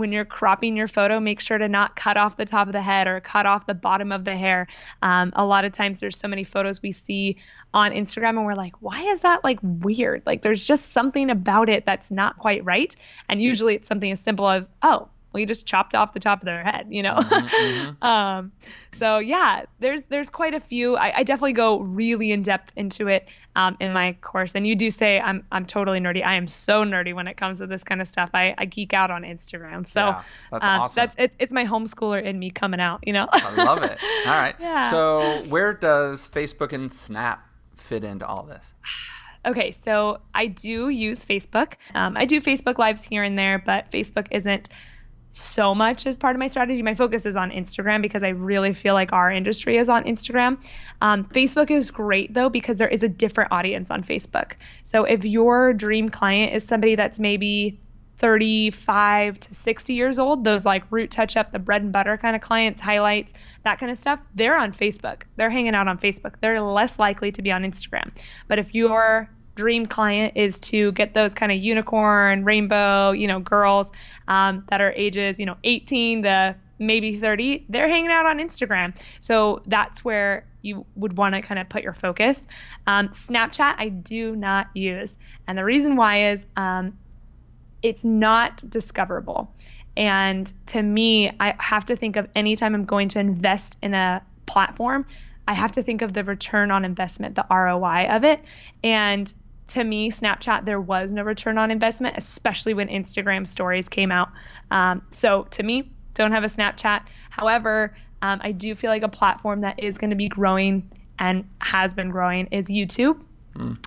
when you're cropping your photo, make sure to not cut off the top of the head or cut off the bottom of the hair. Um, a lot of times there's so many photos we see on Instagram and we're like, why is that like weird? Like there's just something about it that's not quite right. And usually it's something as simple as, oh, well, you just chopped off the top of their head, you know.
Mm-hmm,
um, so yeah, there's there's quite a few. I, I definitely go really in depth into it um, in my course. And you do say I'm I'm totally nerdy. I am so nerdy when it comes to this kind of stuff. I, I geek out on Instagram. So
Yeah, that's
um,
awesome.
That's it's it's my homeschooler in me coming out. You know.
I love it. All right.
Yeah.
So where does Facebook and Snap fit into all this?
Okay, so I do use Facebook. Um, I do Facebook Lives here and there, but Facebook isn't so much as part of my strategy. My focus is on Instagram because I really feel like our industry is on Instagram. Um, Facebook is great though because there is a different audience on Facebook. So if your dream client is somebody that's maybe 35 to 60 years old, those like root touch up, the bread and butter kind of clients, highlights, that kind of stuff, they're on Facebook. They're hanging out on Facebook. They're less likely to be on Instagram. But if your dream client is to get those kind of unicorn, rainbow, you know, girls um, that are ages, you know, 18 to maybe 30, they're hanging out on Instagram. So that's where you would want to kind of put your focus. Um, Snapchat, I do not use. And the reason why is um, it's not discoverable. And to me, I have to think of anytime I'm going to invest in a platform, I have to think of the return on investment, the ROI of it. And to me, Snapchat, there was no return on investment, especially when Instagram stories came out. Um, so to me, don't have a Snapchat. However, um, I do feel like a platform that is going to be growing and has been growing is YouTube.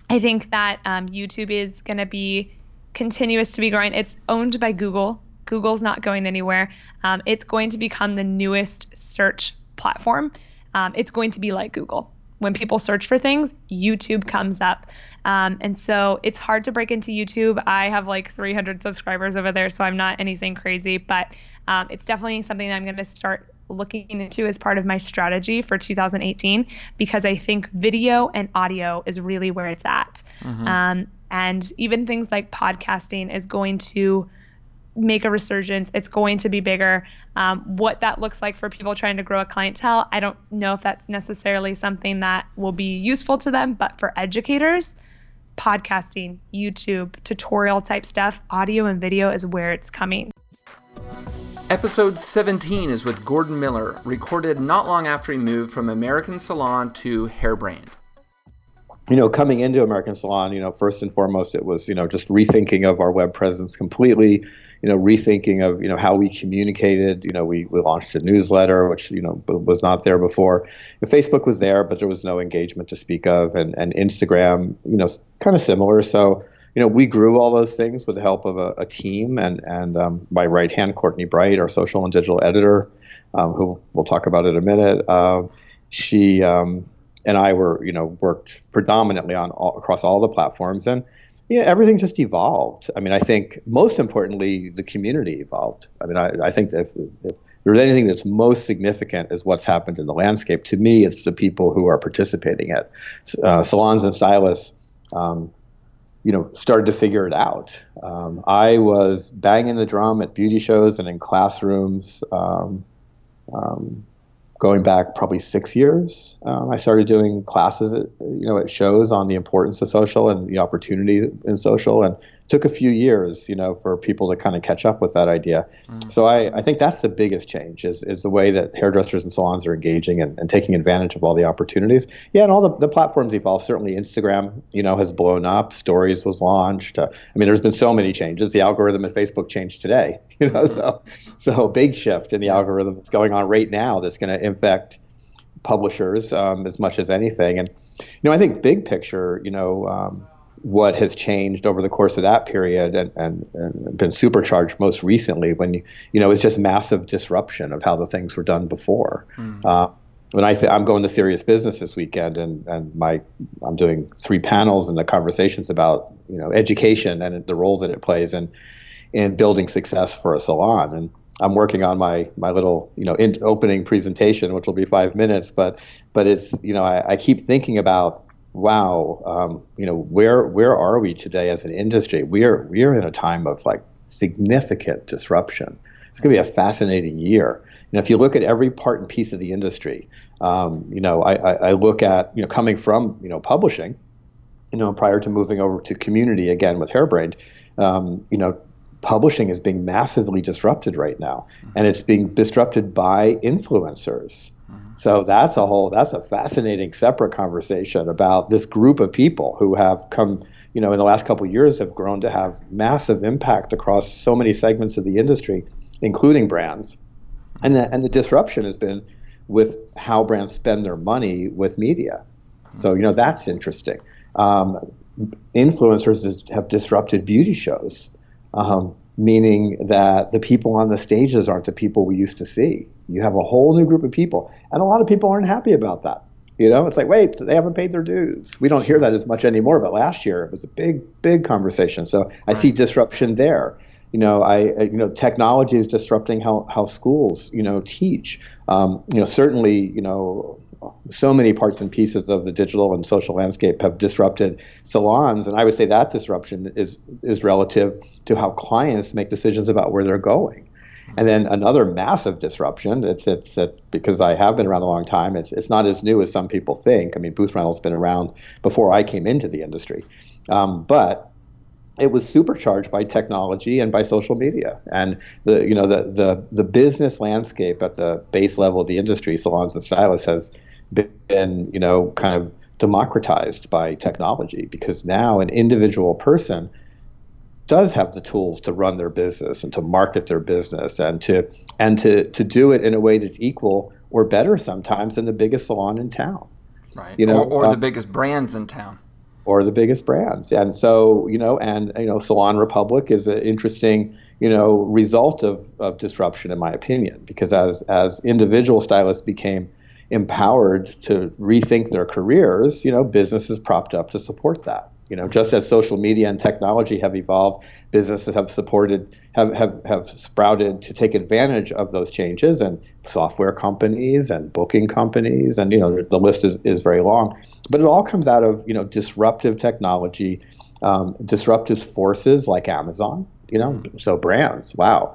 I think that um, YouTube is going to be continuous to be growing. It's owned by Google. Google's not going anywhere. Um, it's going to become the newest search platform. Um, it's going to be like Google. When people search for things, YouTube comes up. Um, and so it's hard to break into YouTube. I have like 300 subscribers over there, so I'm not anything crazy, but um, it's definitely something that I'm going to start looking into as part of my strategy for 2018 because I think video and audio is really where it's at.
Mhm.
Um, and even things like podcasting is going to make a resurgence. It's going to be bigger. Um, what that looks like for people trying to grow a clientele, I don't know if that's necessarily something that will be useful to them, but for educators, podcasting, YouTube, tutorial type stuff, audio and video is where it's coming.
Episode 17 is with Gordon Miller, recorded not long after he moved from American Salon to Hairbrained.
You know, coming into American Salon, you know, first and foremost, it was, you know, just rethinking of our web presence completely, you know, rethinking of, you know, how we communicated. You know, we, we launched a newsletter, which, you know, was not there before. And Facebook was there, but there was no engagement to speak of. And, and Instagram, you know, kind of similar. So, you know, we grew all those things with the help of a, a team and, and um, my right hand, Courtney Bright, our social and digital editor, um, who we'll talk about in a minute. Uh, she um, and I were, you know, worked predominantly on all, across all the platforms, and yeah, everything just evolved. I mean, I think most importantly, the community evolved. I mean, I, I think that if, if there's anything that's most significant is what's happened in the landscape. To me, it's the people who are participating at uh, salons and stylists. Um, you know, started to figure it out. Um, I was banging the drum at beauty shows and in classrooms. Um, um, going back probably six years, um, I started doing classes at you know at shows on the importance of social and the opportunity in social, and took a few years, you know, for people to kind of catch up with that idea. Mm. So I, I think that's the biggest change is, is the way that hairdressers and salons are engaging and, and taking advantage of all the opportunities. Yeah, and all the, the platforms evolve. Certainly Instagram, you know, has blown up. Stories was launched. Uh, I mean, there's been so many changes. The algorithm at Facebook changed today, you know, so so big shift in the algorithm that's going on right now that's going to infect publishers um, as much as anything. And you know, I think big picture, you know. Um, what has changed over the course of that period and, and, and been supercharged most recently when you, you know it's just massive disruption of how the things were done before. Mm. Uh, when I th- I'm going to serious business this weekend and, and my I'm doing three panels and the conversations about you know education and the role that it plays in in building success for a salon and I'm working on my my little you know in, opening presentation which will be five minutes but but it's you know I, I keep thinking about wow, um, you know, where where are we today as an industry? We are we are in a time of like significant disruption. It's going to be a fascinating year. And if you look at every part and piece of the industry, um, you know, I, I, I, look at you know coming from you know publishing, you know, prior to moving over to community again with Hairbrained, um, you know, publishing is being massively disrupted right now, mm-hmm. and it's being disrupted by influencers. So that's a whole that's a fascinating separate conversation about this group of people who have come, you know, in the last couple years have grown to have massive impact across so many segments of the industry, including brands. And the, and the disruption has been with how brands spend their money with media. So, you know, that's interesting. Um, influencers have disrupted beauty shows. Um, meaning that the people on the stages aren't the people we used to see. You have a whole new group of people, and a lot of people aren't happy about that. You know, it's like, wait, they haven't paid their dues. We don't hear that as much anymore, but last year it was a big, big conversation. So I see disruption there. You know, I, you know, technology is disrupting how, how schools, you know, teach. Um, you know, certainly, you know, so many parts and pieces of the digital and social landscape have disrupted salons, and I would say that disruption is is relative to how clients make decisions about where they're going. And then another massive disruption. It's it's that because I have been around a long time. It's it's not as new as some people think. I mean, booth rental's been around before I came into the industry, um, but it was supercharged by technology and by social media and the you know the the the business landscape at the base level of the industry salons and stylists has been, you know, kind of democratized by technology because now an individual person does have the tools to run their business and to market their business and to and to to do it in a way that's equal or better sometimes than the biggest salon in town.
Right. You know, or, or uh, the biggest brands in town.
Or the biggest brands. And so, you know, and you know, Salon Republic is an interesting, you know, result of, of disruption in my opinion, because as as individual stylists became empowered to rethink their careers, you know, businesses propped up to support that. You know, just as social media and technology have evolved, businesses have supported, have, have, have sprouted to take advantage of those changes, and software companies and booking companies, and you know, the list is, is very long. But it all comes out of you know disruptive technology, um, disruptive forces like Amazon. You know, so brands, wow,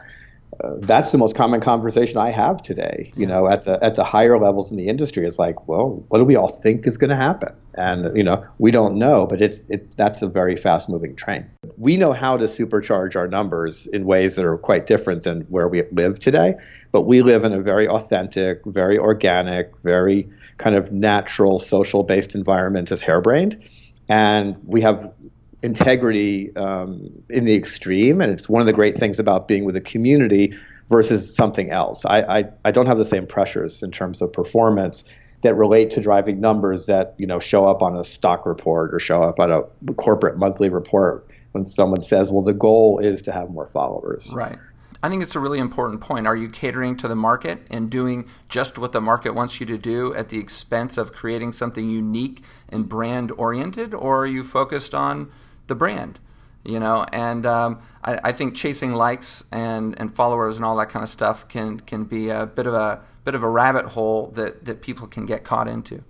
that's the most common conversation I have today. You know, at the at the higher levels in the industry, is like, well, what do we all think is going to happen? And you know, we don't know, but it's it that's a very fast moving train. we know how to supercharge our numbers in ways that are quite different than where we live today. But we live in a very authentic, very organic, very kind of natural, social based environment as hairbrained. And we have integrity um, in the extreme. And it's one of the great things about being with a community versus something else. I, I, I don't have the same pressures in terms of performance that relate to driving numbers that you know show up on a stock report or show up on a corporate monthly report when someone says, "Well, the goal is to have more followers."
Right. I think it's a really important point. Are you catering to the market and doing just what the market wants you to do at the expense of creating something unique and brand oriented, or are you focused on the brand? You know, and um, I, I, think chasing likes and, and followers and all that kind of stuff can can be a bit of a bit of a rabbit hole that, that people can get caught into.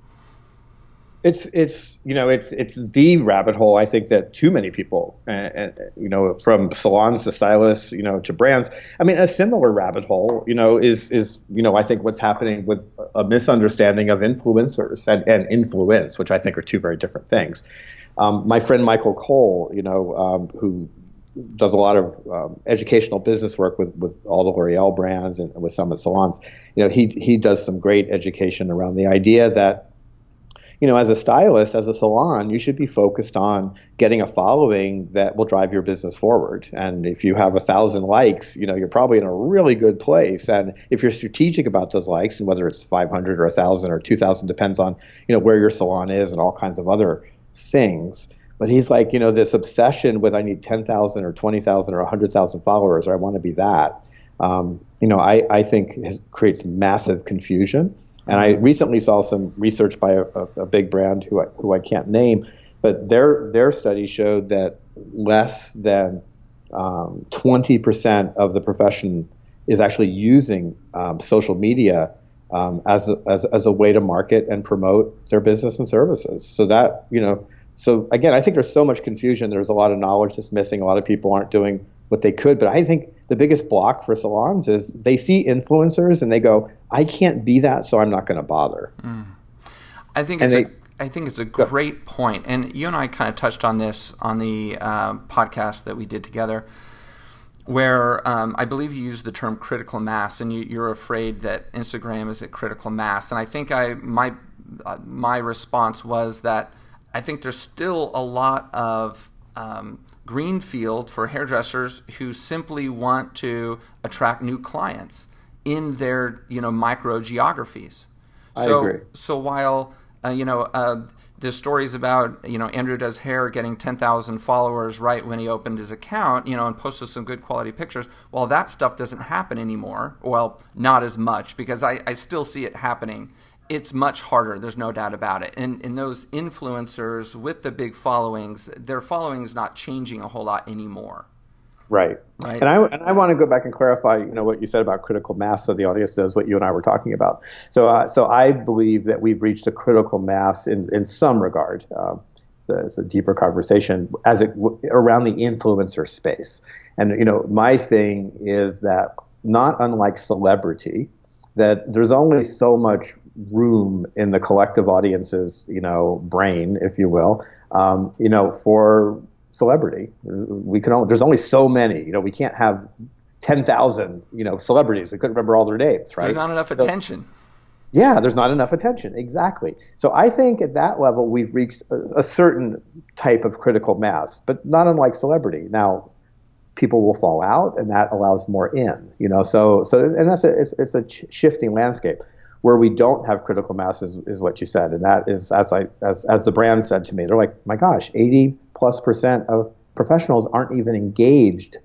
It's it's you know it's it's the rabbit hole I think that too many people uh, you know from salons to stylists you know to brands I mean a similar rabbit hole you know is is you know I think what's happening with a misunderstanding of influencers and, and influence which I think are two very different things. Um, my friend Michael Cole you know um, who does a lot of um, educational business work with, with all the L'Oreal brands and with some of the salons. You know, he he does some great education around the idea that, you know, as a stylist, as a salon, you should be focused on getting a following that will drive your business forward. And if you have a thousand likes, you know, you're probably in a really good place. And if you're strategic about those likes, and whether it's 500 or a 1,000 or 2,000, depends on you know where your salon is and all kinds of other things but he's like, you know, this obsession with I need 10,000 or 20,000 or 100,000 followers, or I want to be that. Um, you know, I, I think has, creates massive confusion. And I recently saw some research by a, a, big brand who I, who I can't name, but their their study showed that less than um, 20% of the profession is actually using um, social media um, as, a, as, as a way to market and promote their business and services. So that, you know, so again, I think there's so much confusion. There's a lot of knowledge that's missing. A lot of people aren't doing what they could. But I think the biggest block for salons is they see influencers and they go, "I can't be that, so I'm not going to bother."
Mm. I think it's they, a, I think it's a great point, and you and I kind of touched on this on the uh, podcast that we did together, where um, I believe you used the term critical mass, and you, are afraid that Instagram is at critical mass, and I think I my uh, my response was that I think there's still a lot of um, greenfield for hairdressers who simply want to attract new clients in their you know micro geographies.
I
so,
agree.
So while uh, you know uh, the stories about you know Andrew does hair getting 10,000 followers right when he opened his account, you know, and posted some good quality pictures. Well, that stuff doesn't happen anymore. Well, not as much because I, I still see it happening it's much harder. There's no doubt about it. And and those influencers with the big followings, their following is not changing a whole lot anymore.
Right.
Right.
And I and I want to go back and clarify, you know, what you said about critical mass, so the audience knows what you and I were talking about. So uh, so I believe that we've reached a critical mass in in some regard. Um, it's, a, it's, a, deeper conversation as it around the influencer space. And you know, my thing is that not unlike celebrity, that there's only so much room in the collective audience's, you know, brain, if you will, um, you know, for celebrity. We can only, there's only so many, you know, we can't have 10,000, you know, celebrities. We couldn't remember all their names, right?
There's not enough attention. So,
yeah, there's not enough attention. Exactly. So I think at that level, we've reached a, a certain type of critical mass, but not unlike celebrity. Now, people will fall out, and that allows more in. You know, so so and that's a it's, it's a ch- shifting landscape. Where we don't have critical mass is, is what you said, and that is as I as as the brand said to me, they're like, my gosh, 80 plus percent of professionals aren't even engaged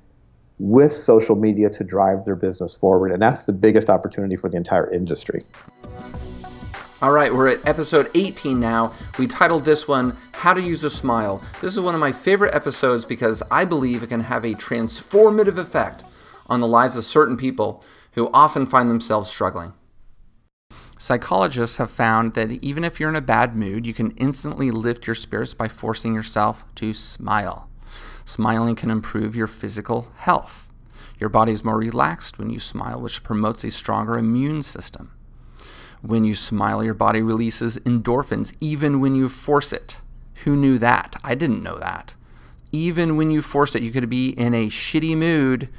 with social media to drive their business forward, and that's the biggest opportunity for the entire industry.
All right, we're at episode 18 now. We titled this one How to Use a Smile. This is one of my favorite episodes because I believe it can have a transformative effect on the lives of certain people who often find themselves struggling. Psychologists have found that even if you're in a bad mood, you can instantly lift your spirits by forcing yourself to smile. Smiling can improve your physical health. Your body is more relaxed when you smile, which promotes a stronger immune system. When you smile, your body releases endorphins even when you force it. Who knew that? I didn't know that. even when you force it. You could be in a shitty mood,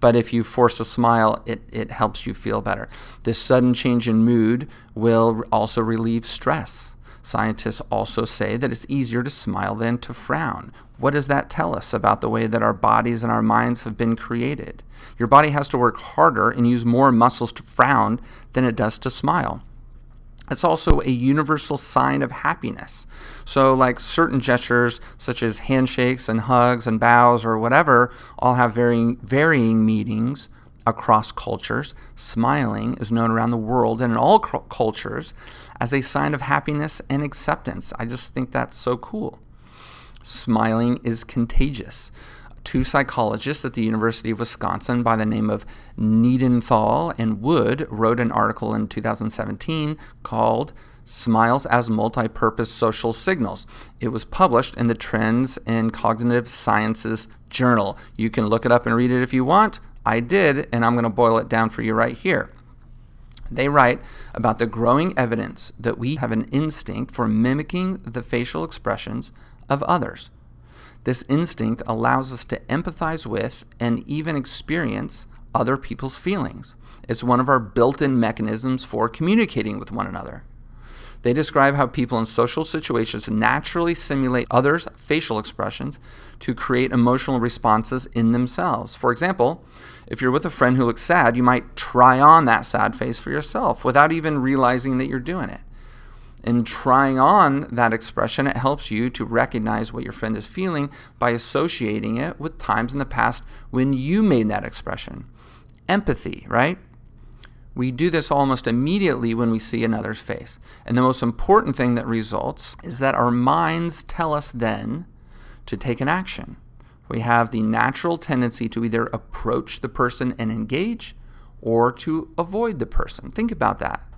but if you force a smile, it, it helps you feel better. This sudden change in mood will also relieve stress. Scientists also say that it's easier to smile than to frown. What does that tell us about the way that our bodies and our minds have been created? Your body has to work harder and use more muscles to frown than it does to smile. It's also a universal sign of happiness. So, like certain gestures, such as handshakes and hugs and bows or whatever, all have varying, varying meanings across cultures. Smiling is known around the world and in all cultures as a sign of happiness and acceptance. I just think that's so cool. Smiling is contagious two psychologists at the University of Wisconsin by the name of Niedenthal and Wood wrote an article in 2017 called Smiles as Multi-Purpose Social Signals. It was published in the Trends in Cognitive Sciences Journal. You can look it up and read it if you want. I did, and I'm going to boil it down for you right here. They write about the growing evidence that we have an instinct for mimicking the facial expressions of others. This instinct allows us to empathize with and even experience other people's feelings. It's one of our built in mechanisms for communicating with one another. They describe how people in social situations naturally simulate others' facial expressions to create emotional responses in themselves. For example, if you're with a friend who looks sad, you might try on that sad face for yourself without even realizing that you're doing it in trying on that expression, it helps you to recognize what your friend is feeling by associating it with times in the past when you made that expression. Empathy, right? We do this almost immediately when we see another's face. And the most important thing that results is that our minds tell us then to take an action. We have the natural tendency to either approach the person and engage or to avoid the person. Think about that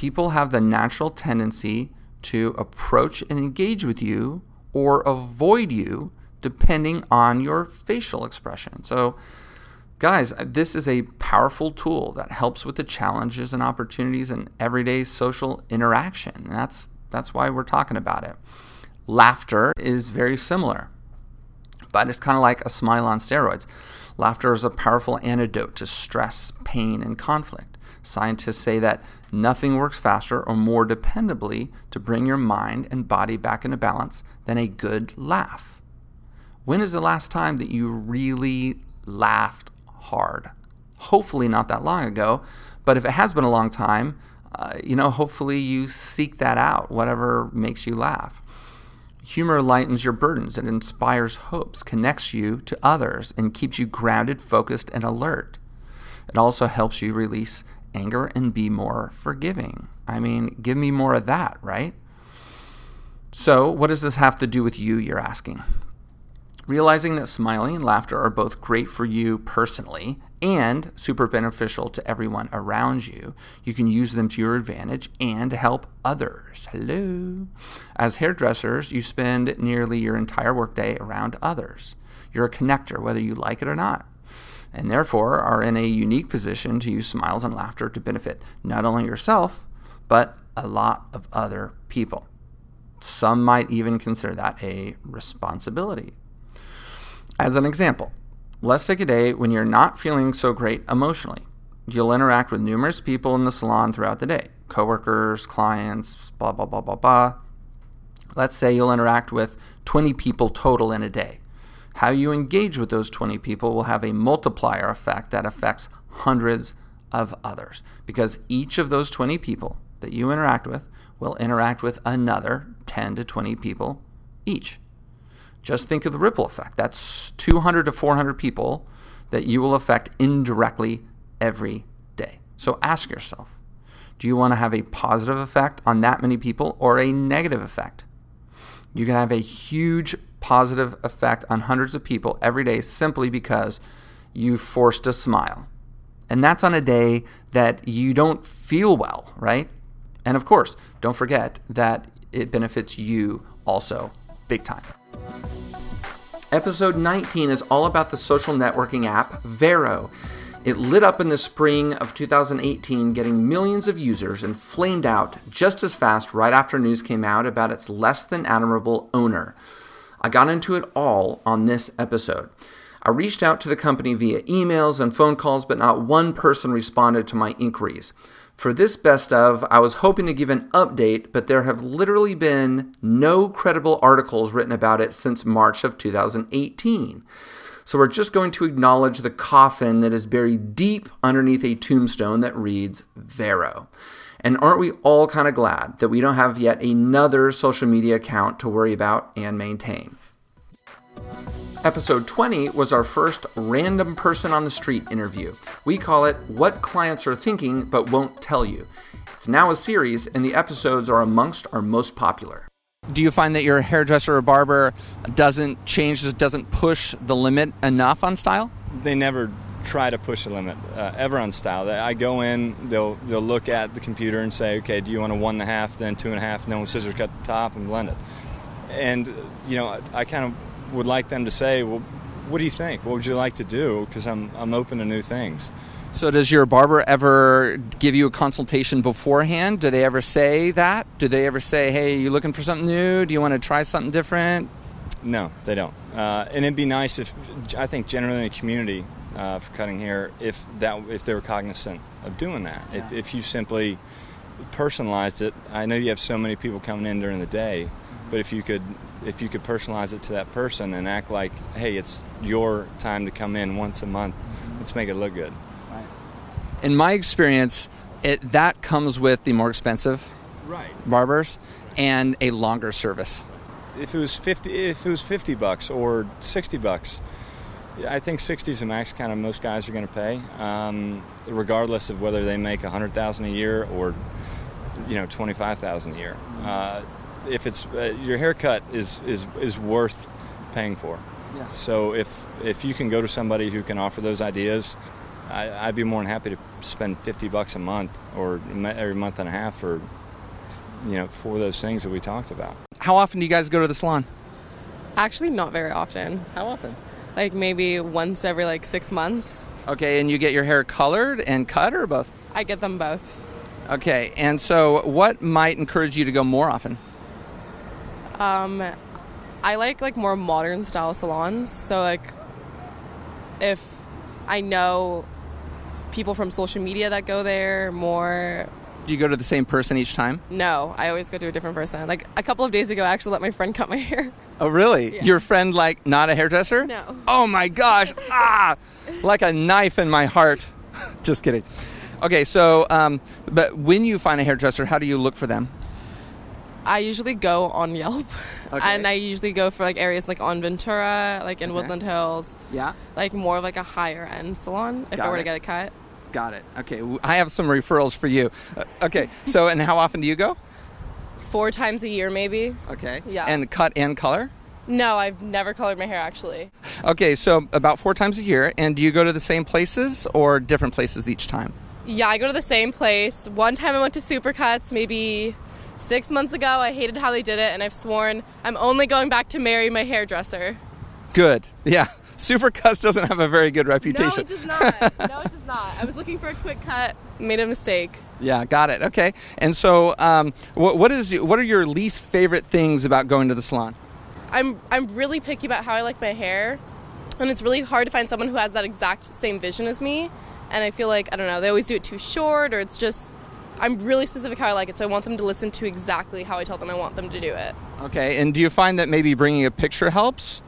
people have the natural tendency to approach and engage with you or avoid you depending on your facial expression. So, guys, this is a powerful tool that helps with the challenges and opportunities in everyday social interaction. That's that's why we're talking about it. Laughter is very similar, but it's kind of like a smile on steroids. Laughter is a powerful antidote to stress, pain, and conflict. Scientists say that nothing works faster or more dependably to bring your mind and body back into balance than a good laugh. When is the last time that you really laughed hard? Hopefully, not that long ago, but if it has been a long time, uh, you know, hopefully you seek that out, whatever makes you laugh. Humor lightens your burdens, it inspires hopes, connects you to others, and keeps you grounded, focused, and alert. It also helps you release anger and be more forgiving. I mean, give me more of that, right? So, what does this have to do with you, you're asking? Realizing that smiling and laughter are both great for you personally and super beneficial to everyone around you, you can use them to your advantage and help others. Hello. As hairdressers, you spend nearly your entire workday around others. You're a connector, whether you like it or not and therefore are in a unique position to use smiles and laughter to benefit not only yourself, but a lot of other people. Some might even consider that a responsibility. As an example, let's take a day when you're not feeling so great emotionally. You'll interact with numerous people in the salon throughout the day coworkers, clients, blah, blah, blah, blah, blah. Let's say you'll interact with 20 people total in a day. How you engage with those 20 people will have a multiplier effect that affects hundreds of others because each of those 20 people that you interact with will interact with another 10 to 20 people each. Just think of the ripple effect. That's 200 to 400 people that you will affect indirectly every day. So ask yourself do you want to have a positive effect on that many people or a negative effect? You can have a huge positive effect on hundreds of people every day simply because you forced a smile. And that's on a day that you don't feel well, right? And of course, don't forget that it benefits you also big time. Episode 19 is all about the social networking app Vero. It lit up in the spring of 2018, getting millions of users and flamed out just as fast right after news came out about its less than admirable owner. I got into it all on this episode. I reached out to the company via emails and phone calls, but not one person responded to my inquiries. For this best of, I was hoping to give an update, but there have literally been no credible articles written about it since March of 2018. So we're just going to acknowledge the coffin that is buried deep underneath a tombstone that reads Vero. And aren't we all kind of glad that we don't have yet another social media account to worry about and maintain? Episode 20 was our first random person on the street interview. We call it What Clients Are Thinking But Won't Tell You. It's now a series, and the episodes are amongst our most popular.
Do you find that your hairdresser or barber doesn't change, doesn't push the limit enough on style?
They never try to push the limit uh, ever on style. I go in, they'll they'll look at the computer and say, okay, do you want a one and a half, then two and a half, and then we'll scissors cut the top and blend it. And you know, I, I kind of would like them to say, well, what do you think? What would you like to do? Because I'm, I'm open to new things.
So, does your barber ever give you a consultation beforehand? Do they ever say that? Do they ever say, hey, you looking for something new? Do you want to try something different?
No, they don't. Uh, and it'd be nice if, I think generally in the community uh, for cutting hair, if that if they were cognizant of doing that. Yeah. If, if you simply personalized it, I know you have so many people coming in during the day, but if you could if you could personalize it to that person and act like, hey, it's your time to come in once a month, let's make it look good.
Right. In my experience, it that comes with the more expensive
right.
barbers and a longer service.
If it was fifty, if it was fifty bucks or sixty bucks, I think sixty is the max kind of most guys are going to pay, um, regardless of whether they make hundred thousand a year or you know twenty five thousand a year. Uh, if it's uh, your haircut is is is worth paying for. Yeah. So if if you can go to somebody who can offer those ideas, I, would be more than happy to spend fifty bucks a month or every month and a half for you know for those things that we talked about.
How often do you guys go to the salon?
Actually, not very often.
How often?
Like maybe once every like six months.
Okay, and you get your hair colored and cut, or both?
I get them both.
Okay, and so what might encourage you to go more often?
Um, I like like more modern style salons. So like, if I know people from social media that go there more.
Do you go to the same person each time?
No, I always go to a different person. Like a couple of days ago, I actually let my friend cut my hair.
Oh, really? Yeah. Your friend, like, not a hairdresser?
No.
Oh my gosh! ah, like a knife in my heart. Just kidding. Okay, so, um, but when you find a hairdresser, how do you look for them?
I usually go on Yelp. Okay. And I usually go for like areas like on Ventura, like in okay. Woodland Hills.
Yeah.
Like more of like a higher end salon if Got I were it. to get a cut.
Got it. Okay. I have some referrals for you. Uh, okay. So, and how often do you go?
Four times a year, maybe.
Okay.
Yeah.
And cut and color?
No, I've never colored my hair actually.
Okay, so about four times a year. And do you go to the same places or different places each time?
Yeah, I go to the same place. One time I went to Supercuts, maybe Six months ago, I hated how they did it, and I've sworn I'm only going back to marry my hairdresser.
Good. Yeah. Supercuts doesn't have a very good reputation.
No, it does not. no, it does not. I was looking for a quick cut, made a mistake.
Yeah, got it. Okay. And so, um, what, what is what are your least favorite things about going to the salon?
I'm I'm really picky about how I like my hair, and it's really hard to find someone who has that exact same vision as me. And I feel like I don't know, they always do it too short, or it's just I'm really specific how I like it, so I want them to listen to exactly how I tell them I want them to do it.
Okay, and do you find that maybe bringing a picture helps?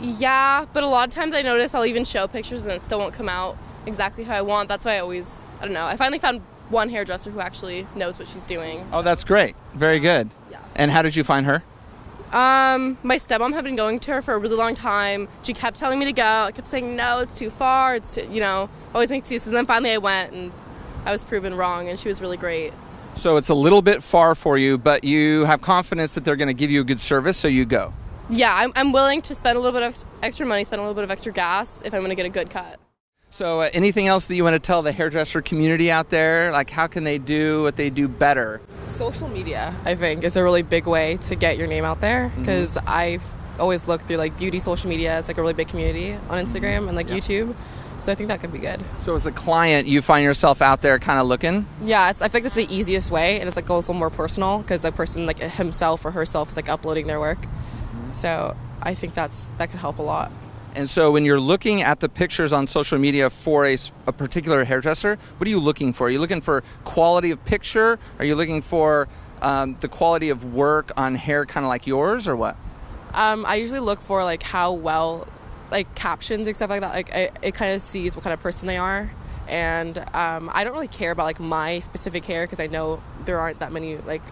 Yeah, but a lot of times I notice I'll even show pictures and it still won't come out exactly how I want. That's why I always, I don't know. I finally found one hairdresser who actually knows what she's doing.
Oh, that's great. Very good.
Yeah.
And how did you find her?
Um, my stepmom had been going to her for a really long time. She kept telling me to go. I kept saying no, it's too far. It's too, you know, always make excuses. And then finally I went and I was proven wrong, and she was really great.
So it's a little bit far for you, but you have confidence that they're going to give you a good service, so you go.
Yeah, I'm, I'm willing to spend a little bit of extra money, spend a little bit of extra gas if I'm going to get a good cut.
So, uh, anything else that you want to tell the hairdresser community out there? Like, how can they do what they do better?
Social media, I think, is a really big way to get your name out there because mm-hmm. I've always looked through like beauty social media. It's like a really big community on Instagram and like yeah. YouTube. So I think that could be good.
So as a client, you find yourself out there kind of looking?
Yeah, it's, I think that's the easiest way, and it's like also more personal because a person like himself or herself is like uploading their work. So I think that's that could help a lot.
And so, when you're looking at the pictures on social media for a, a, particular hairdresser, what are you looking for? Are you looking for quality of picture? Are you looking for um, the quality of work on hair, kind of like yours, or what?
Um, I usually look for like how well, like captions and stuff like that. Like I, it kind of sees what kind of person they are, and um, I don't really care about like my specific hair because I know there aren't that many like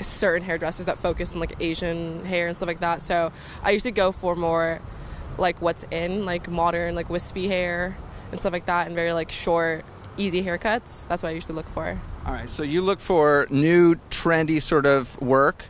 certain hairdressers that focus on like Asian hair and stuff like that. So I usually go for more like what's in like modern like wispy hair and stuff like that, and very like short, easy haircuts. That's what I usually look for.
All right, so you look for new, trendy sort of work,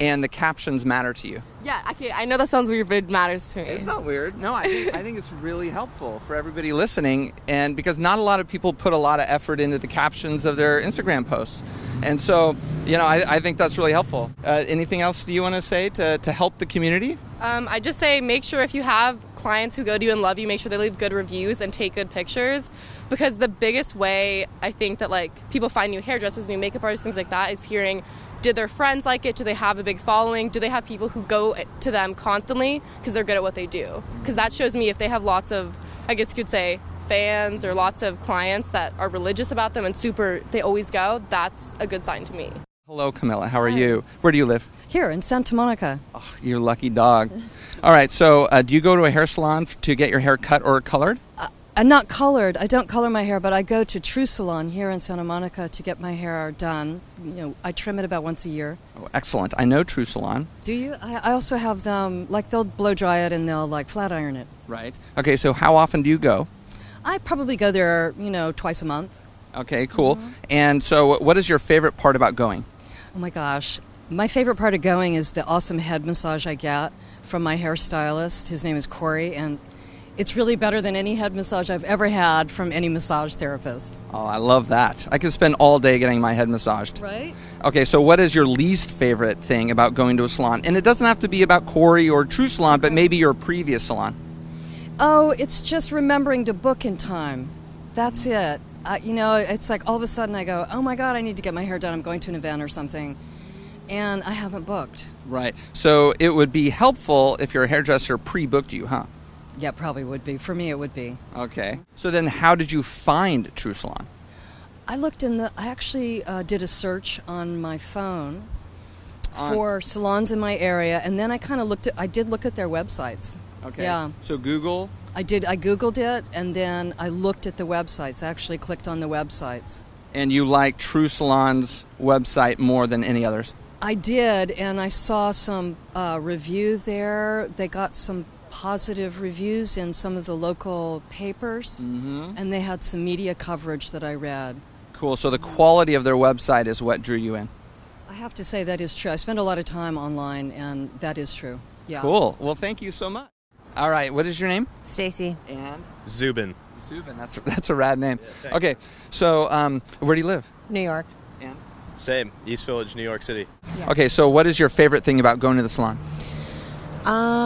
and the captions matter to you.
Yeah, okay. I know that sounds weird, but it matters to me.
It's not weird. No, I think, I think it's really helpful for everybody listening, and because not a lot of people put a lot of effort into the captions of their Instagram posts, and so you know, I, I think that's really helpful. Uh, anything else do you want to say to, to help the community?
Um, I just say make sure if you have clients who go to you and love you, make sure they leave good reviews and take good pictures. Because the biggest way I think that like people find new hairdressers, new makeup artists, things like that is hearing did their friends like it? Do they have a big following? Do they have people who go to them constantly because they're good at what they do? Because that shows me if they have lots of, I guess you could say, fans or lots of clients that are religious about them and super, they always go, that's a good sign to me.
Hello, Camilla. How are you? Where do you live?
Here in Santa Monica.
you're lucky dog. All right. So, uh, do you go to a hair salon to get your hair cut or colored?
I'm not colored. I don't color my hair, but I go to True Salon here in Santa Monica to get my hair done. You know, I trim it about once a year.
Oh, excellent. I know True Salon.
Do you? I, I also have them like they'll blow dry it and they'll like flat iron it.
Right. Okay. So, how often do you go?
I probably go there, you know, twice a month.
Okay. Cool. Mm-hmm. And so, what is your favorite part about going?
Oh my gosh. My favorite part of going is the awesome head massage I get from my hairstylist. His name is Corey, and it's really better than any head massage I've ever had from any massage therapist.
Oh, I love that. I could spend all day getting my head massaged.
Right?
Okay, so what is your least favorite thing about going to a salon? And it doesn't have to be about Corey or True Salon, but maybe your previous salon.
Oh, it's just remembering to book in time. That's it. Uh, you know, it's like all of a sudden I go, oh my God, I need to get my hair done. I'm going to an event or something. And I haven't booked.
Right. So it would be helpful if your hairdresser pre booked you, huh?
Yeah, probably would be. For me, it would be.
Okay. So then how did you find True Salon?
I looked in the. I actually uh, did a search on my phone
On-
for salons in my area, and then I kind of looked at. I did look at their websites.
Okay.
Yeah.
So Google.
I did. I googled it, and then I looked at the websites. I actually clicked on the websites.
And you like True Salon's website more than any others?
I did, and I saw some uh, review there. They got some positive reviews in some of the local papers,
Mhm.
and they had some media coverage that I read.
Cool. So the quality of their website is what drew you in.
I have to say that is true. I spend a lot of time online, and that is true. Yeah.
Cool. Well, thank you so much. All right. What is your name?
Stacy.
And
Zubin.
Zubin. That's that's a rad name. okay. So um, where do you live?
New York.
And?
Same. East Village, New York City.
Okay. So what is your favorite thing about going to the salon?
Um,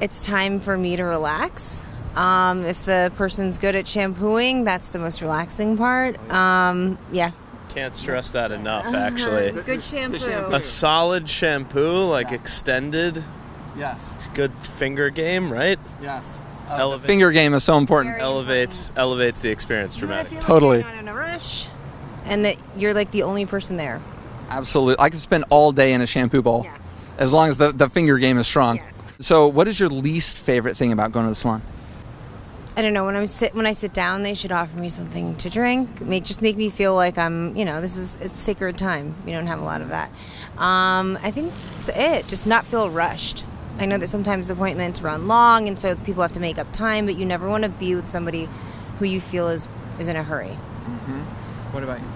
it's time for me to relax. Um, if the person's good at shampooing, that's the most relaxing part. Um, yeah.
Can't stress that enough,
Uh-huh.
actually.
Good shampoo.
A solid shampoo, like extended.
Yes.
Good finger game, right?
Yes.
Elevates,
Finger game is so important.
elevates elevates the experience dramatically.
Totally.
Not in a rush. And that you're like the only person there.
Absolutely. I could spend all day in a shampoo bowl as long as the, the finger game is strong. So, what is your least favorite thing about going to the salon?
I don't know when I sit when I sit down, they should offer me something to drink. Make just make me feel like I'm, you know, this is it's sacred time. We don't have a lot of that. Um, I think that's it. Just not feel rushed. I know that sometimes appointments run long, and so people have to make up time. But you never want to be with somebody who you feel is is in a hurry.
What about you?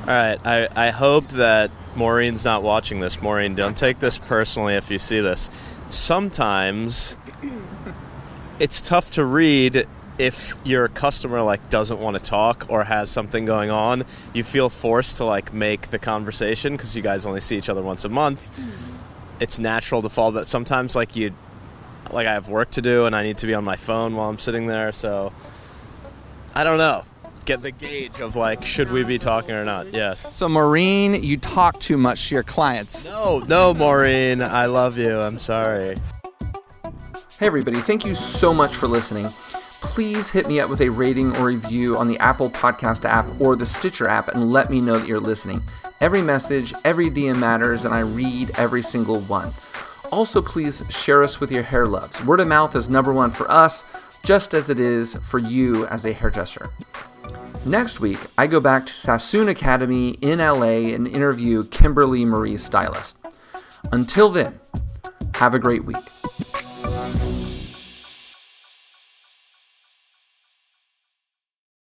All right. I, I hope that Maureen's not watching this. Maureen, don't take this personally if you see this. Sometimes it's tough to read if your customer like doesn't want to talk or has something going on. You feel forced to like make the conversation because you guys only see each other once a month. Hmm. It's natural to fall, but sometimes like you like I have work to do and I need to be on my phone while I'm sitting there, so I don't know. Get the gauge of like should we be talking or not. Yes.
So Maureen, you talk too much to your clients.
No, no, Maureen, I love you. I'm sorry.
Hey everybody, thank you so much for listening. Please hit me up with a rating or review on the Apple Podcast app or the Stitcher app and let me know that you're listening. Every message, every DM matters, and I read every single one. Also, please share us with your hair loves. Word of mouth is number one for us, just as it is for you as a hairdresser. Next week, I go back to Sassoon Academy in LA and interview Kimberly Marie Stylist. Until then, have a great week.